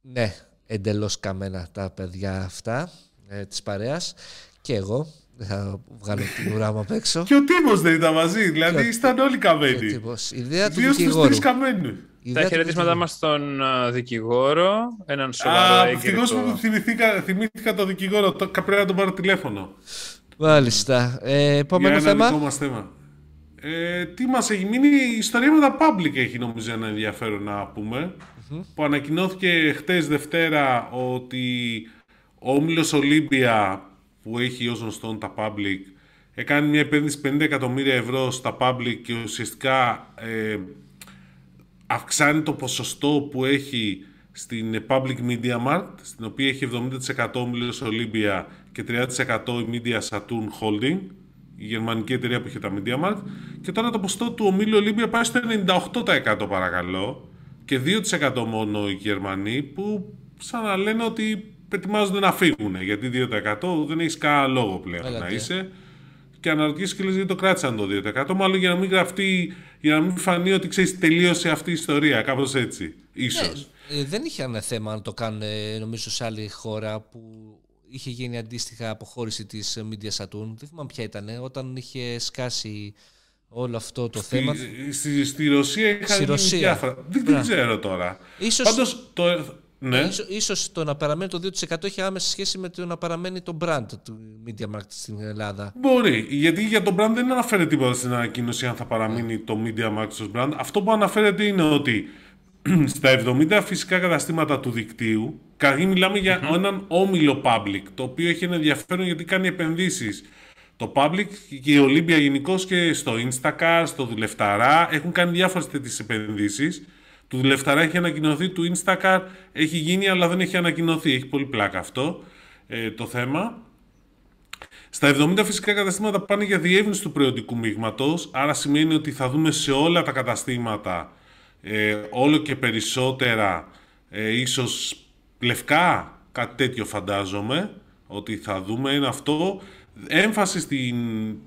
ναι, εντελώς καμένα τα παιδιά αυτά ε, της παρέας και εγώ θα βγάλω την ουρά μου απ' έξω. Και ο Τίμος δεν ήταν μαζί, δηλαδή ήταν όλοι καμένοι. Ο Ιδέα του δικηγόρου. Δύο καμένοι. Τα χαιρετίσματά μας στον δικηγόρο, έναν σοβαρό Α, ευτυχώς που θυμήθηκα, θυμήθηκα τον δικηγόρο, το, πρέπει να τον πάρω τηλέφωνο. Μάλιστα. Ε, επόμενο θέμα. Δικό μας θέμα. Ε, τι μας έχει μείνει, η ιστορία με τα public έχει νομίζω ένα ενδιαφέρον να πούμε, mm-hmm. που ανακοινώθηκε χτες Δευτέρα ότι ο Όμιλος Ολύμπια που έχει ως γνωστόν τα public έκανε μια επένδυση 50 εκατομμύρια ευρώ στα public και ουσιαστικά ε, αυξάνει το ποσοστό που έχει στην Public Media Markt, στην οποία έχει 70% Όμιλος Ολύμπια και 30% η Media Saturn Holding, η γερμανική εταιρεία που είχε τα Media Markt, και τώρα το ποσοστό του Ομίλου Ολύμπια πάει στο 98% παρακαλώ, και 2% μόνο οι Γερμανοί, που σαν να λένε ότι ετοιμάζονται να φύγουν. Γιατί 2% δεν έχεις κανένα λόγο πλέον να είσαι. Και αναρωτιέσαι και λες γιατί το κράτησαν το 2%. Μάλλον για να μην γραφτεί, για να μην φανεί ότι ξέρεις τελείωσε αυτή η ιστορία. Κάπως έτσι. Ίσως. Ναι, δεν είχε ένα θέμα να το κάνουν νομίζω σε άλλη χώρα που είχε γίνει αντίστοιχα αποχώρηση της Media Saturn. Δεν θυμάμαι ποια ήταν. Όταν είχε σκάσει όλο αυτό το θέμα. Στη, στη, Ρωσία είχαν γίνει διάφορα. Δεν, δεν ξέρω τώρα. Ίσως... Πάντως το, Ναι. Ίσως, ίσως το να παραμένει το 2% έχει άμεση σχέση με το να παραμένει το brand του Media Market στην Ελλάδα. Μπορεί, γιατί για το brand δεν αναφέρεται τίποτα στην ανακοίνωση αν θα παραμείνει το Media Max ως brand. Αυτό που αναφέρεται είναι ότι στα 70 φυσικά καταστήματα του δικτύου, καταρχήν μιλάμε για έναν όμιλο public, το οποίο έχει ένα ενδιαφέρον γιατί κάνει επενδύσεις. Το public και η Olympia γενικώς και στο Instacart, στο Δουλευταρά έχουν κάνει διάφορες τέτοιες επενδύσεις. Του Δουλευταρά έχει ανακοινωθεί, του Instacart έχει γίνει αλλά δεν έχει ανακοινωθεί. Έχει πολύ πλάκα αυτό ε, το θέμα. Στα 70 φυσικά καταστήματα πάνε για διεύρυνση του προϊόντικου μείγματος, άρα σημαίνει ότι θα δούμε σε όλα τα καταστήματα ε, όλο και περισσότερα ε, ίσως λευκά, κάτι τέτοιο φαντάζομαι ότι θα δούμε είναι αυτό έμφαση στην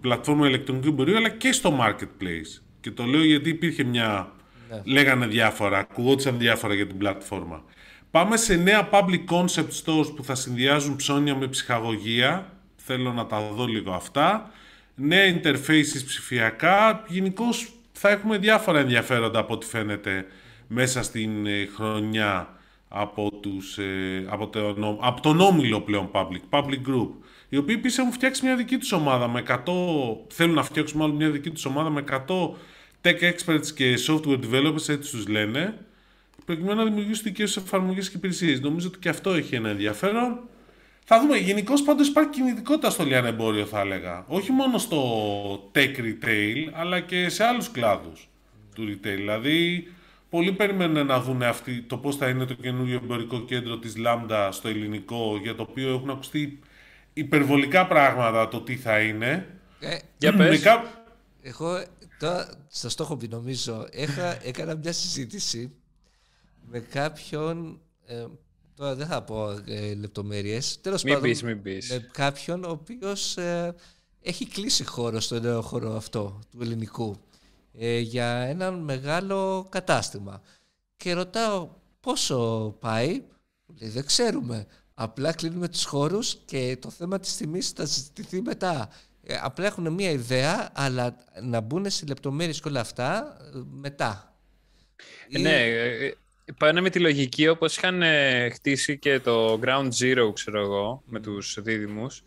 πλατφόρμα ηλεκτρονικού εμπορίου αλλά και στο marketplace και το λέω γιατί υπήρχε μια Ναι. λέγανε διάφορα, ακουγόντουσαν διάφορα για την πλατφόρμα. Πάμε σε νέα public concept stores που θα συνδυάζουν ψώνια με ψυχαγωγία. Θέλω να τα δω λίγο αυτά. Νέα interfaces ψηφιακά. Γενικώς θα έχουμε διάφορα ενδιαφέροντα από ό,τι φαίνεται μέσα στην ε, χρονιά από, τους, ε, από, τον, από τον όμιλο πλέον public, public group οι οποίοι επίσης έχουν φτιάξει μια δική τους ομάδα με 100, θέλουν να φτιάξουν μάλλον μια δική τους ομάδα με 100 tech experts και software developers, έτσι τους λένε, προκειμένου να δημιουργήσουν δικέ εφαρμογές και υπηρεσίες. Νομίζω ότι και αυτό έχει ένα ενδιαφέρον. Θα δούμε. Γενικώς πάντως υπάρχει κινητικότητα στο λιανεμπόριο, θα έλεγα. Όχι μόνο στο tech retail, αλλά και σε άλλους κλάδους του retail. Δηλαδή, πολλοί περιμένουν να δουν αυτή, το πώς θα είναι το καινούριο εμπορικό κέντρο της Lambda στο ελληνικό, για το οποίο έχουν ακουστεί υπερβολικά πράγματα το τι θα είναι. Ε, Για Με πες. κά- εγώ τώρα στο στόχο πει νομίζω έχα, έκανα μια συζήτηση με κάποιον ε, τώρα δεν θα πω ε, λεπτομέρειες. Τέλος Μην πάντων πεις, μην πεις. με κάποιον ο οποίος ε, έχει κλείσει χώρο στο νέο χώρο αυτό του ελληνικού ε, για ένα μεγάλο κατάστημα. Και ρωτάω πόσο πάει; Μου λέει δεν ξέρουμε. Απλά κλείνουμε τους χώρους και το θέμα της τιμής θα συζητηθεί μετά ε, απλά έχουν μια ιδέα αλλά να μπουν σε λεπτομέρειες και όλα αυτά ε, μετά Ε, Ναι, ε, ε, πάνε με τη λογική όπως είχαν ε, χτίσει και το Ground Zero, ξέρω εγώ, με τους δίδυμους,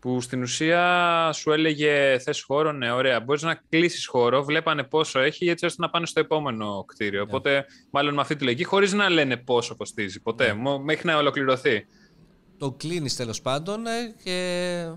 που στην ουσία σου έλεγε θες χώρο, ναι, ωραία, μπορείς να κλείσεις χώρο, βλέπανε πόσο έχει έτσι ώστε να πάνε στο επόμενο κτίριο. Οπότε, μάλλον με αυτή τη λογική, χωρίς να λένε πόσο κοστίζει ποτέ, μο- μέχρι να ολοκληρωθεί. το κλείνεις τέλος πάντων ε, και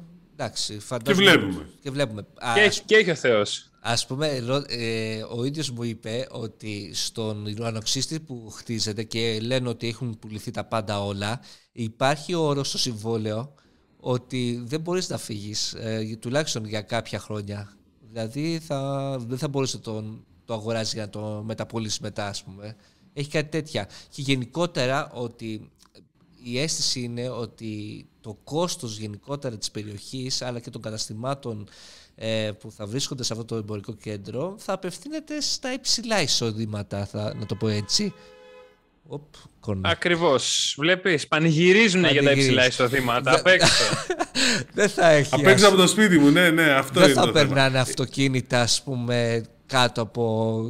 εντάξει φαντάζομαι βλέπουμε. και βλέπουμε Α, Και, έχει- και έχει ο Θεός. Ας πούμε, ρω- ε, ο ίδιος μου είπε ότι στον ουρανοξύστη που χτίζεται και λένε ότι έχουν πουληθεί τα πάντα όλα, υπάρχει όρος στο συμβόλαιο ότι δεν μπορείς να φύγεις, ε, τουλάχιστον για κάποια χρόνια. Δηλαδή θα, δεν θα μπορείς να τον, το αγοράσεις για να το μεταπολίσεις μετά, ας πούμε. Έχει κάτι τέτοια. Και γενικότερα ότι η αίσθηση είναι ότι το κόστος γενικότερα της περιοχής αλλά και των καταστημάτων ε, που θα βρίσκονται σε αυτό το εμπορικό κέντρο θα απευθύνεται στα υψηλά εισοδήματα, θα, να το πω έτσι. Οπ, κόρνα. Ακριβώς. Βλέπεις, πανηγυρίζουν για τα Πανηγυρίζουν. υψηλά εισοδήματα. Δεν- Απ' έξω. δεν θα έχει. Απ' έξω ας- από το σπίτι μου, ναι, ναι, αυτό δεν είναι θα το θέμα. περνάνε αυτοκίνητα, ας πούμε, κάτω από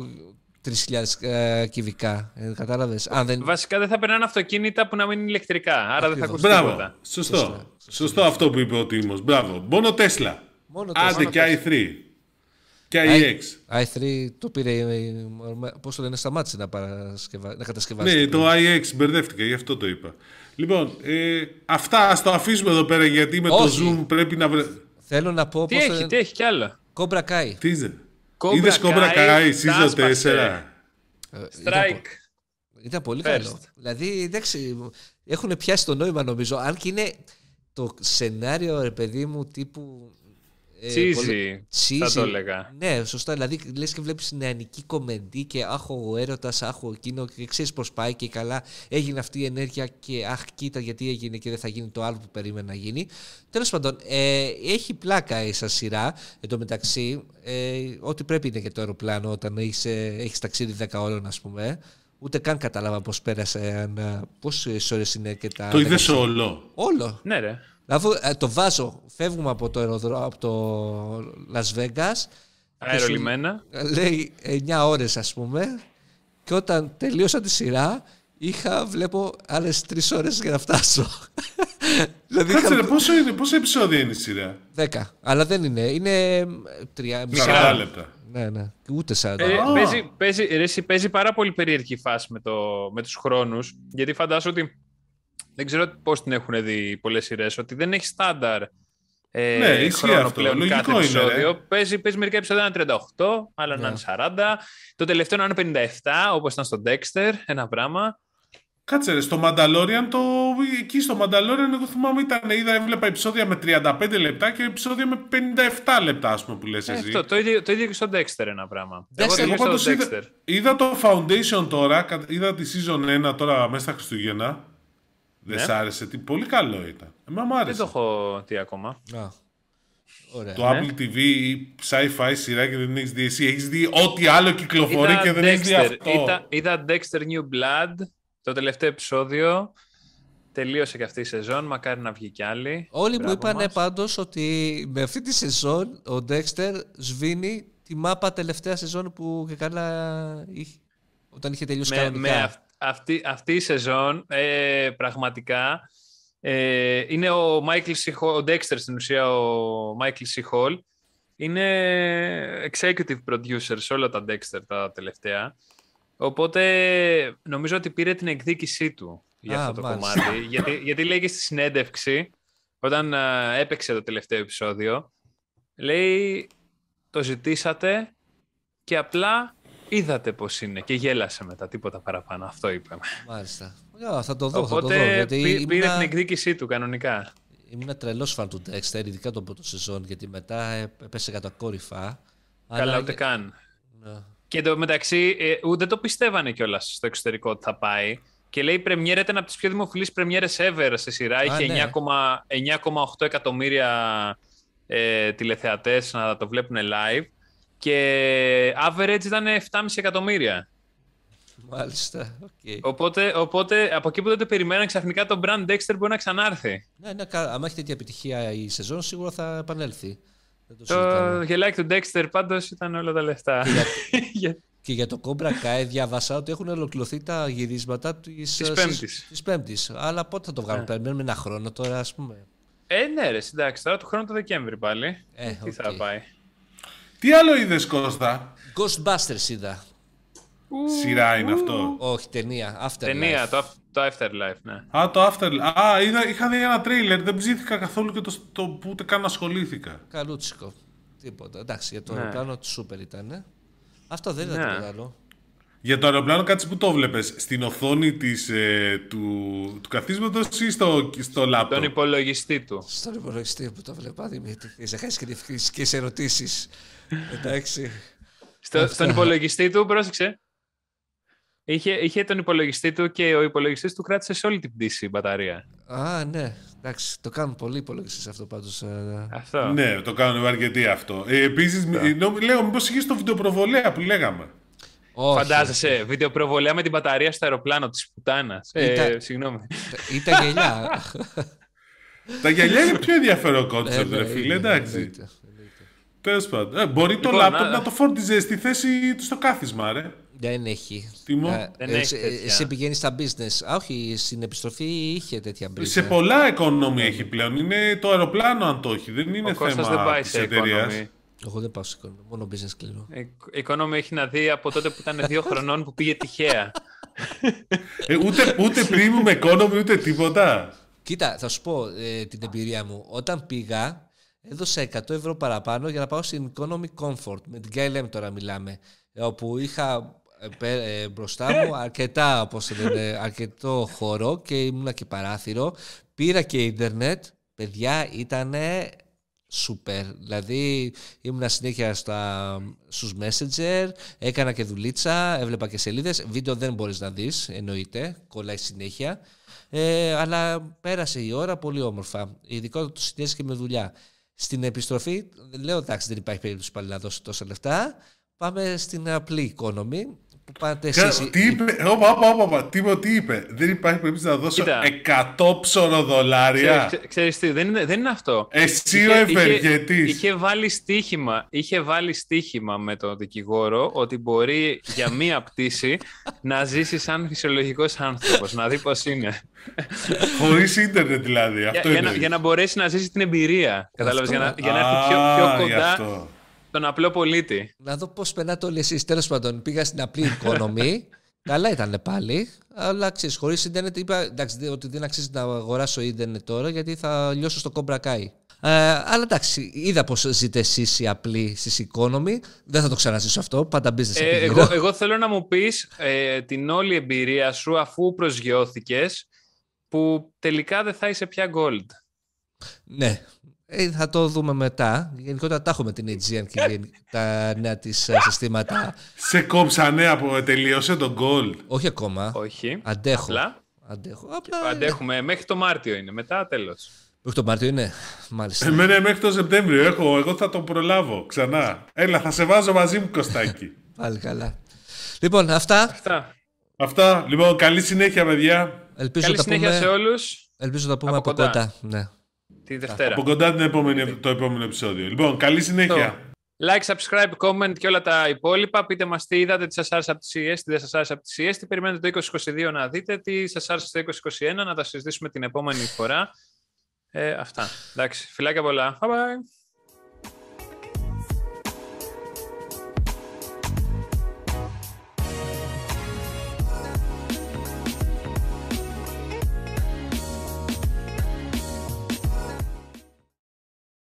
3.000 ε, κυβικά. Ε, κατάλαβες; Αν δεν... Βασικά δεν θα περνάνε αυτοκίνητα που να μην είναι ηλεκτρικά, άρα δεν θα Ακριβώς. ακούσει Μπράβο. τίποτα. Σωστό. Σωστά. Σωστό αυτό που είπε ο Τίμος. Μπράβο. Μόνο Τέσλα. Μόνο Άντε Tesla. και i3. Και I- iX. i3 το πήρε, ε, πώς το λένε, σταμάτησε να, παρασκευα... να κατασκευάσει. Ναι, το το iX μπερδεύτηκα, γι' αυτό το είπα. Λοιπόν, ε, αυτά ας το αφήσουμε εδώ πέρα γιατί με Όχι. το Zoom πρέπει να βρε... Θέλω να πω Τι πώς έχει, το τι έχει κι άλλο. Κόμπρα Κάι. Τι είσαι; Cobra Είδες Cobra Kai, Kai, τα season 4. άσπασε. Strike. Ήταν πολύ First. καλό. Δηλαδή, εντάξει, έχουν πιάσει το νόημα νομίζω. Αν και είναι το σενάριο, ρε παιδί μου, τύπου... ε, Cheesy, πολύ- θα cheesy. το έλεγα. Ναι, σωστά. Δηλαδή, λες και βλέπεις νεανική κομμεντή και αχ, ο έρωτας, αχ, ο εκείνο και ξέρεις πώς πάει και καλά. Έγινε αυτή η ενέργεια και αχ, κοίτα γιατί έγινε και δεν θα γίνει το άλλο που περίμενε να γίνει. Τέλος πάντων, ε, έχει πλάκα η σαν σειρά. Εν τω μεταξύ, ε, ό,τι πρέπει είναι για το αεροπλάνο όταν έχεις, ε, έχεις ταξίδι 10 ώρων, ας πούμε. Ούτε καν κατάλαβα πώς πέρασε, αν, πόσες ώρες είναι και τα... Το 10 είδες όλο. Όλο. Ναι, ρε. Αφού ε, το βάζω, φεύγουμε από το, αεροδρό, από το Las Vegas. Αερολιμένα. Ε, Λέει 9 ώρες ας πούμε. Και όταν τελείωσα τη σειρά, είχα, βλέπω, άλλες τρεις ώρες για να φτάσω. δηλαδή, Κάτσε, είχα... πόσο είναι, πόσο επεισόδια είναι η σειρά; Δέκα. Αλλά δεν είναι. Είναι τρία. Μισά λεπτά. Ναι, ναι. Ούτε σαν. Ε, παίζει, παίζει, παίζει, πάρα πολύ περίεργη φάση με, το, με τους χρόνους, γιατί φαντάζομαι ότι δεν ξέρω πώς την έχουν δει πολλές σειρές, ότι δεν έχει στάνταρ ε, ναι, ισχύει αυτό. πλέον Λογικό κάθε επεισόδιο. Είναι, παίζει, παίζει μερικά επεισόδια να είναι 38, άλλα να είναι 40. Το τελευταίο να είναι 57, όπως ήταν στο Dexter, ένα πράγμα. Κάτσε ρε, στο Mandalorian, το... εκεί στο Mandalorian εγώ θυμάμαι ήταν, είδα, έβλεπα επεισόδια με 35 λεπτά και επεισόδια με 57 λεπτά, ας πούμε, που λες ε, εσύ. Αυτό, το ίδιο, το ίδιο και στο Dexter ένα πράγμα. Εγώ, εγώ στο Dexter. Είδα, είδα, το Foundation τώρα, είδα τη Season 1 τώρα μέσα στα Χριστούγεννα. Δεν ναι. σ' άρεσε, τι πολύ καλό ήταν. Εμένα μου άρεσε. Δεν το έχω δει ακόμα. Α. Ωραία. Το ναι. Apple TV ή sci-fi σειρά και δεν έχεις δει εσύ. Έχεις δει ό,τι άλλο κυκλοφορεί και δεν έχεις δει αυτό. Είδα, είδα Dexter New Blood, το τελευταίο επεισόδιο. Τελείωσε και αυτή η σεζόν, μακάρι να βγει κι άλλη. Όλοι μου είπαν πάντως ότι με αυτή τη σεζόν ο Dexter σβήνει τη μάπα τελευταία σεζόν που και καλά είχε, όταν είχε τελειώσει με, κανονικά. Με αυτή, αυτή η σεζόν ε, πραγματικά ε, είναι ο Michael C. Hall, ο Dexter στην ουσία ο Michael C. Hall είναι executive producer σε όλα τα Dexter τα τελευταία οπότε νομίζω ότι πήρε την εκδίκησή του για αυτό το κομμάτι γιατί, γιατί λέει και στη συνέντευξη όταν έπαιξε το τελευταίο επεισόδιο λέει το ζητήσατε και απλά είδατε πώς είναι και γέλασε μετά, τίποτα παραπάνω. Αυτό είπαμε. Μάλιστα. θα το δω, Οπότε, θα το δω. Γιατί πήρε ήμουνα... την εκδίκησή του κανονικά. Ήμουν τρελός φαν του Dexter, ειδικά τον πρώτο σεζόν, γιατί μετά έπεσε κατά κόρυφα. Καλά, ούτε καν. Ναι. Και εντωμεταξύ, μεταξύ, ε, ούτε το πιστεύανε κιόλας στο εξωτερικό ότι θα πάει. Και λέει η πρεμιέρα ήταν από τις πιο δημοφιλείς πρεμιέρες ever σε σειρά. Α, Είχε ναι. 9,8 εκατομμύρια ε, τηλεθεατές να το βλέπουν live και average ήταν 7,5 εκατομμύρια. Μάλιστα. Okay. Οπότε, οπότε από εκεί που δεν το περιμέναν, ξαφνικά το brand Dexter μπορεί να ξανάρθει. Ναι, ναι, αν έχει τέτοια επιτυχία η σεζόν, σίγουρα θα επανέλθει. το το γελάκι του Dexter πάντως ήταν όλα τα λεφτά. Και για, και για το Cobra Kai διάβασα ότι έχουν ολοκληρωθεί τα γυρίσματα της Πέμπτης. Αλλά πότε θα το βγάλουν, yeah. Ναι. περιμένουμε ένα χρόνο τώρα, ας πούμε. Ε, ναι, ρε, εντάξει, τώρα του χρόνου το Δεκέμβρη πάλι. Ε, Τι okay. θα πάει. Τι άλλο είδες, Κώστα; Ghostbusters είδα. Σειρά είναι αυτό. Όχι, ταινία. Afterlife. Ταινία, το, το Afterlife, ναι. Α, το Afterlife. Α, είδα, είχα δει ένα τρέιλερ. Δεν ψήθηκα καθόλου και το, το που ούτε καν ασχολήθηκα. Καλούτσικο. Τίποτα. Εντάξει, για το ναι. αεροπλάνο του σούπερ ήταν. Αυτό δεν ήταν ναι. τίποτα άλλο. Για το αεροπλάνο κάτσε που το βλέπεις, στην οθόνη της, ε, του, του καθίσματος ή στο, στο λάπτοπ. Στον υπολογιστή του. Στον υπολογιστή που το βλέπα, Δημήτρη. Ξεχάσεις και τις ερωτήσεις. Εντάξει. Στο, στον υπολογιστή του, πρόσεξε. Είχε, είχε τον υπολογιστή του και ο υπολογιστής του κράτησε σε όλη την πτήση η μπαταρία. Α, ναι. Εντάξει, το κάνουν πολλοί υπολογιστές αυτό πάντως. Ε, αυτό. Ναι, το κάνουν αρκετοί αυτό. Ε, Επίσης, λέω, μήπως είχε το βιντεοπροβολέα που λέγαμε. Όχι. Φαντάζεσαι, βιντεοπροβολέα με την μπαταρία στο αεροπλάνο της πουτάνας. Ε, συγγνώμη. Ήταν γελιά. Τα γυαλιά είναι πιο ενδιαφέρον κόνσεπτ, ρε φίλε, εντάξει. Τέλος πάντων. Ε, μπορεί το λοιπόν, λάπτοπ να το φόρτιζε στη θέση του στο κάθισμα, ρε. Δεν έχει. Τιμό. Δεν ε, έχει εσύ πηγαίνει στα business. Α, όχι, στην επιστροφή είχε τέτοια business. Σε πολλά οικονομία έχει πλέον. Είναι το αεροπλάνο αν το έχει. Δεν είναι Ο θέμα δεν πάει σε εταιρείας. Εγώ δεν πάω σε οικονομία. Μόνο business κλείνω. Η οικονομία έχει να δει από τότε που ήταν δύο χρονών που πήγε τυχαία. ε, ούτε, ούτε premium economy ούτε τίποτα. Κοίτα, θα σου πω ε, την εμπειρία μου. Όταν πήγα, έδωσα 100 ευρώ παραπάνω για να πάω στην Economy Comfort. Με την KLM τώρα μιλάμε. Όπου είχα ε, ε, μπροστά μου αρκετά, όπως λένε, αρκετό χώρο και ήμουνα και παράθυρο. Πήρα και ίντερνετ. Παιδιά, ήταν σούπερ. Δηλαδή ήμουνα συνέχεια στα, στους Messenger, έκανα και δουλίτσα, έβλεπα και σελίδες. Βίντεο δεν μπορείς να δεις, εννοείται, κολλάει συνέχεια. Ε, αλλά πέρασε η ώρα πολύ όμορφα. Ειδικότερα το συνδέσει και με δουλειά. Στην επιστροφή, λέω εντάξει, δεν υπάρχει περίπτωση πάλι να δώσω τόσα λεφτά. Πάμε στην απλή economy που πάτε εσείς. Τι είπε, όπα, όπα, όπα, τι, είπε, τι είπε. Δεν υπάρχει περίπτωση να δώσω Κοίτα. 100 ψωροδολάρια. Ξέρεις, ξέ- ξέρεις τι, δεν είναι, δεν είναι αυτό. Εσύ ο ευεργετής. είχε βάλει στοίχημα, είχε βάλει στοίχημα με τον δικηγόρο ότι μπορεί για μία πτήση να ζήσει σαν φυσιολογικός άνθρωπος, να δει πώς είναι. Χωρίς ίντερνετ δηλαδή. για, Αυτό για, είναι. να, για να μπορέσει να ζήσει την εμπειρία. Κατάλαβες, για να, για να Α, έρθει πιο, πιο γι' κοντά αυτό. Τον απλό πολίτη. Να δω πώς περνάτε όλοι εσείς. Τέλος πάντων, πήγα στην απλή οικονομή. Καλά ήταν πάλι. Αλλά ξέρεις, χωρίς ίντερνετ είπα εντάξει, δε- ότι δεν αξίζει να αγοράσω ίντερνετ τώρα γιατί θα λιώσω στο Cobra Kai. Ε, αλλά εντάξει, είδα πώς ζείτε εσείς οι απλοί στις economy. Δεν θα το ξαναζήσω αυτό. Πάντα business Ε, επί εγώ, γύρω. εγώ θέλω να μου πεις ε, την όλη εμπειρία σου αφού προσγειώθηκες που τελικά δεν θα είσαι πια gold. Ναι. Ε, θα το δούμε μετά. Γενικότερα τα έχουμε την Aegean και γενι- τα νέα της ε, συστήματα. Σε κόψανε από τελείωσε το gold. Όχι ακόμα. Όχι. Αντέχω. Απλά Αντέχω. Απλά. αντέχουμε. Μέχρι το Μάρτιο είναι. Μετά τέλος. Μέχρι το Μάρτιο είναι. Μάλιστα. Εμένα μέχρι το Σεπτέμβριο έχω, εγώ θα το προλάβω ξανά. Έλα, θα σε βάζω μαζί μου, Κωστάκη. Πάλι καλά. Λοιπόν, αυτά. Αυτά. Αυτά. Λοιπόν, καλή συνέχεια, παιδιά. Ελπίζω Καλή να τα συνέχεια πούμε, σε όλους. ελπίζω να τα πούμε Από από, κοντά. κοντά. Ναι. Τη Δευτέρα. Από κοντά την επόμενη, το επόμενο επεισόδιο. Λοιπόν, καλή συνέχεια. Like, subscribe, comment και όλα τα υπόλοιπα. Πείτε μας τι είδατε, τι σας άρεσε από τις CES, τι δεν σας άρεσε από τις CES, τι περιμένετε το 2022 να δείτε, τι σας άρεσε το 2021, να τα συζητήσουμε την επόμενη φορά. Ε, αυτά. Εντάξει, φιλάκια πολλά. Bye bye.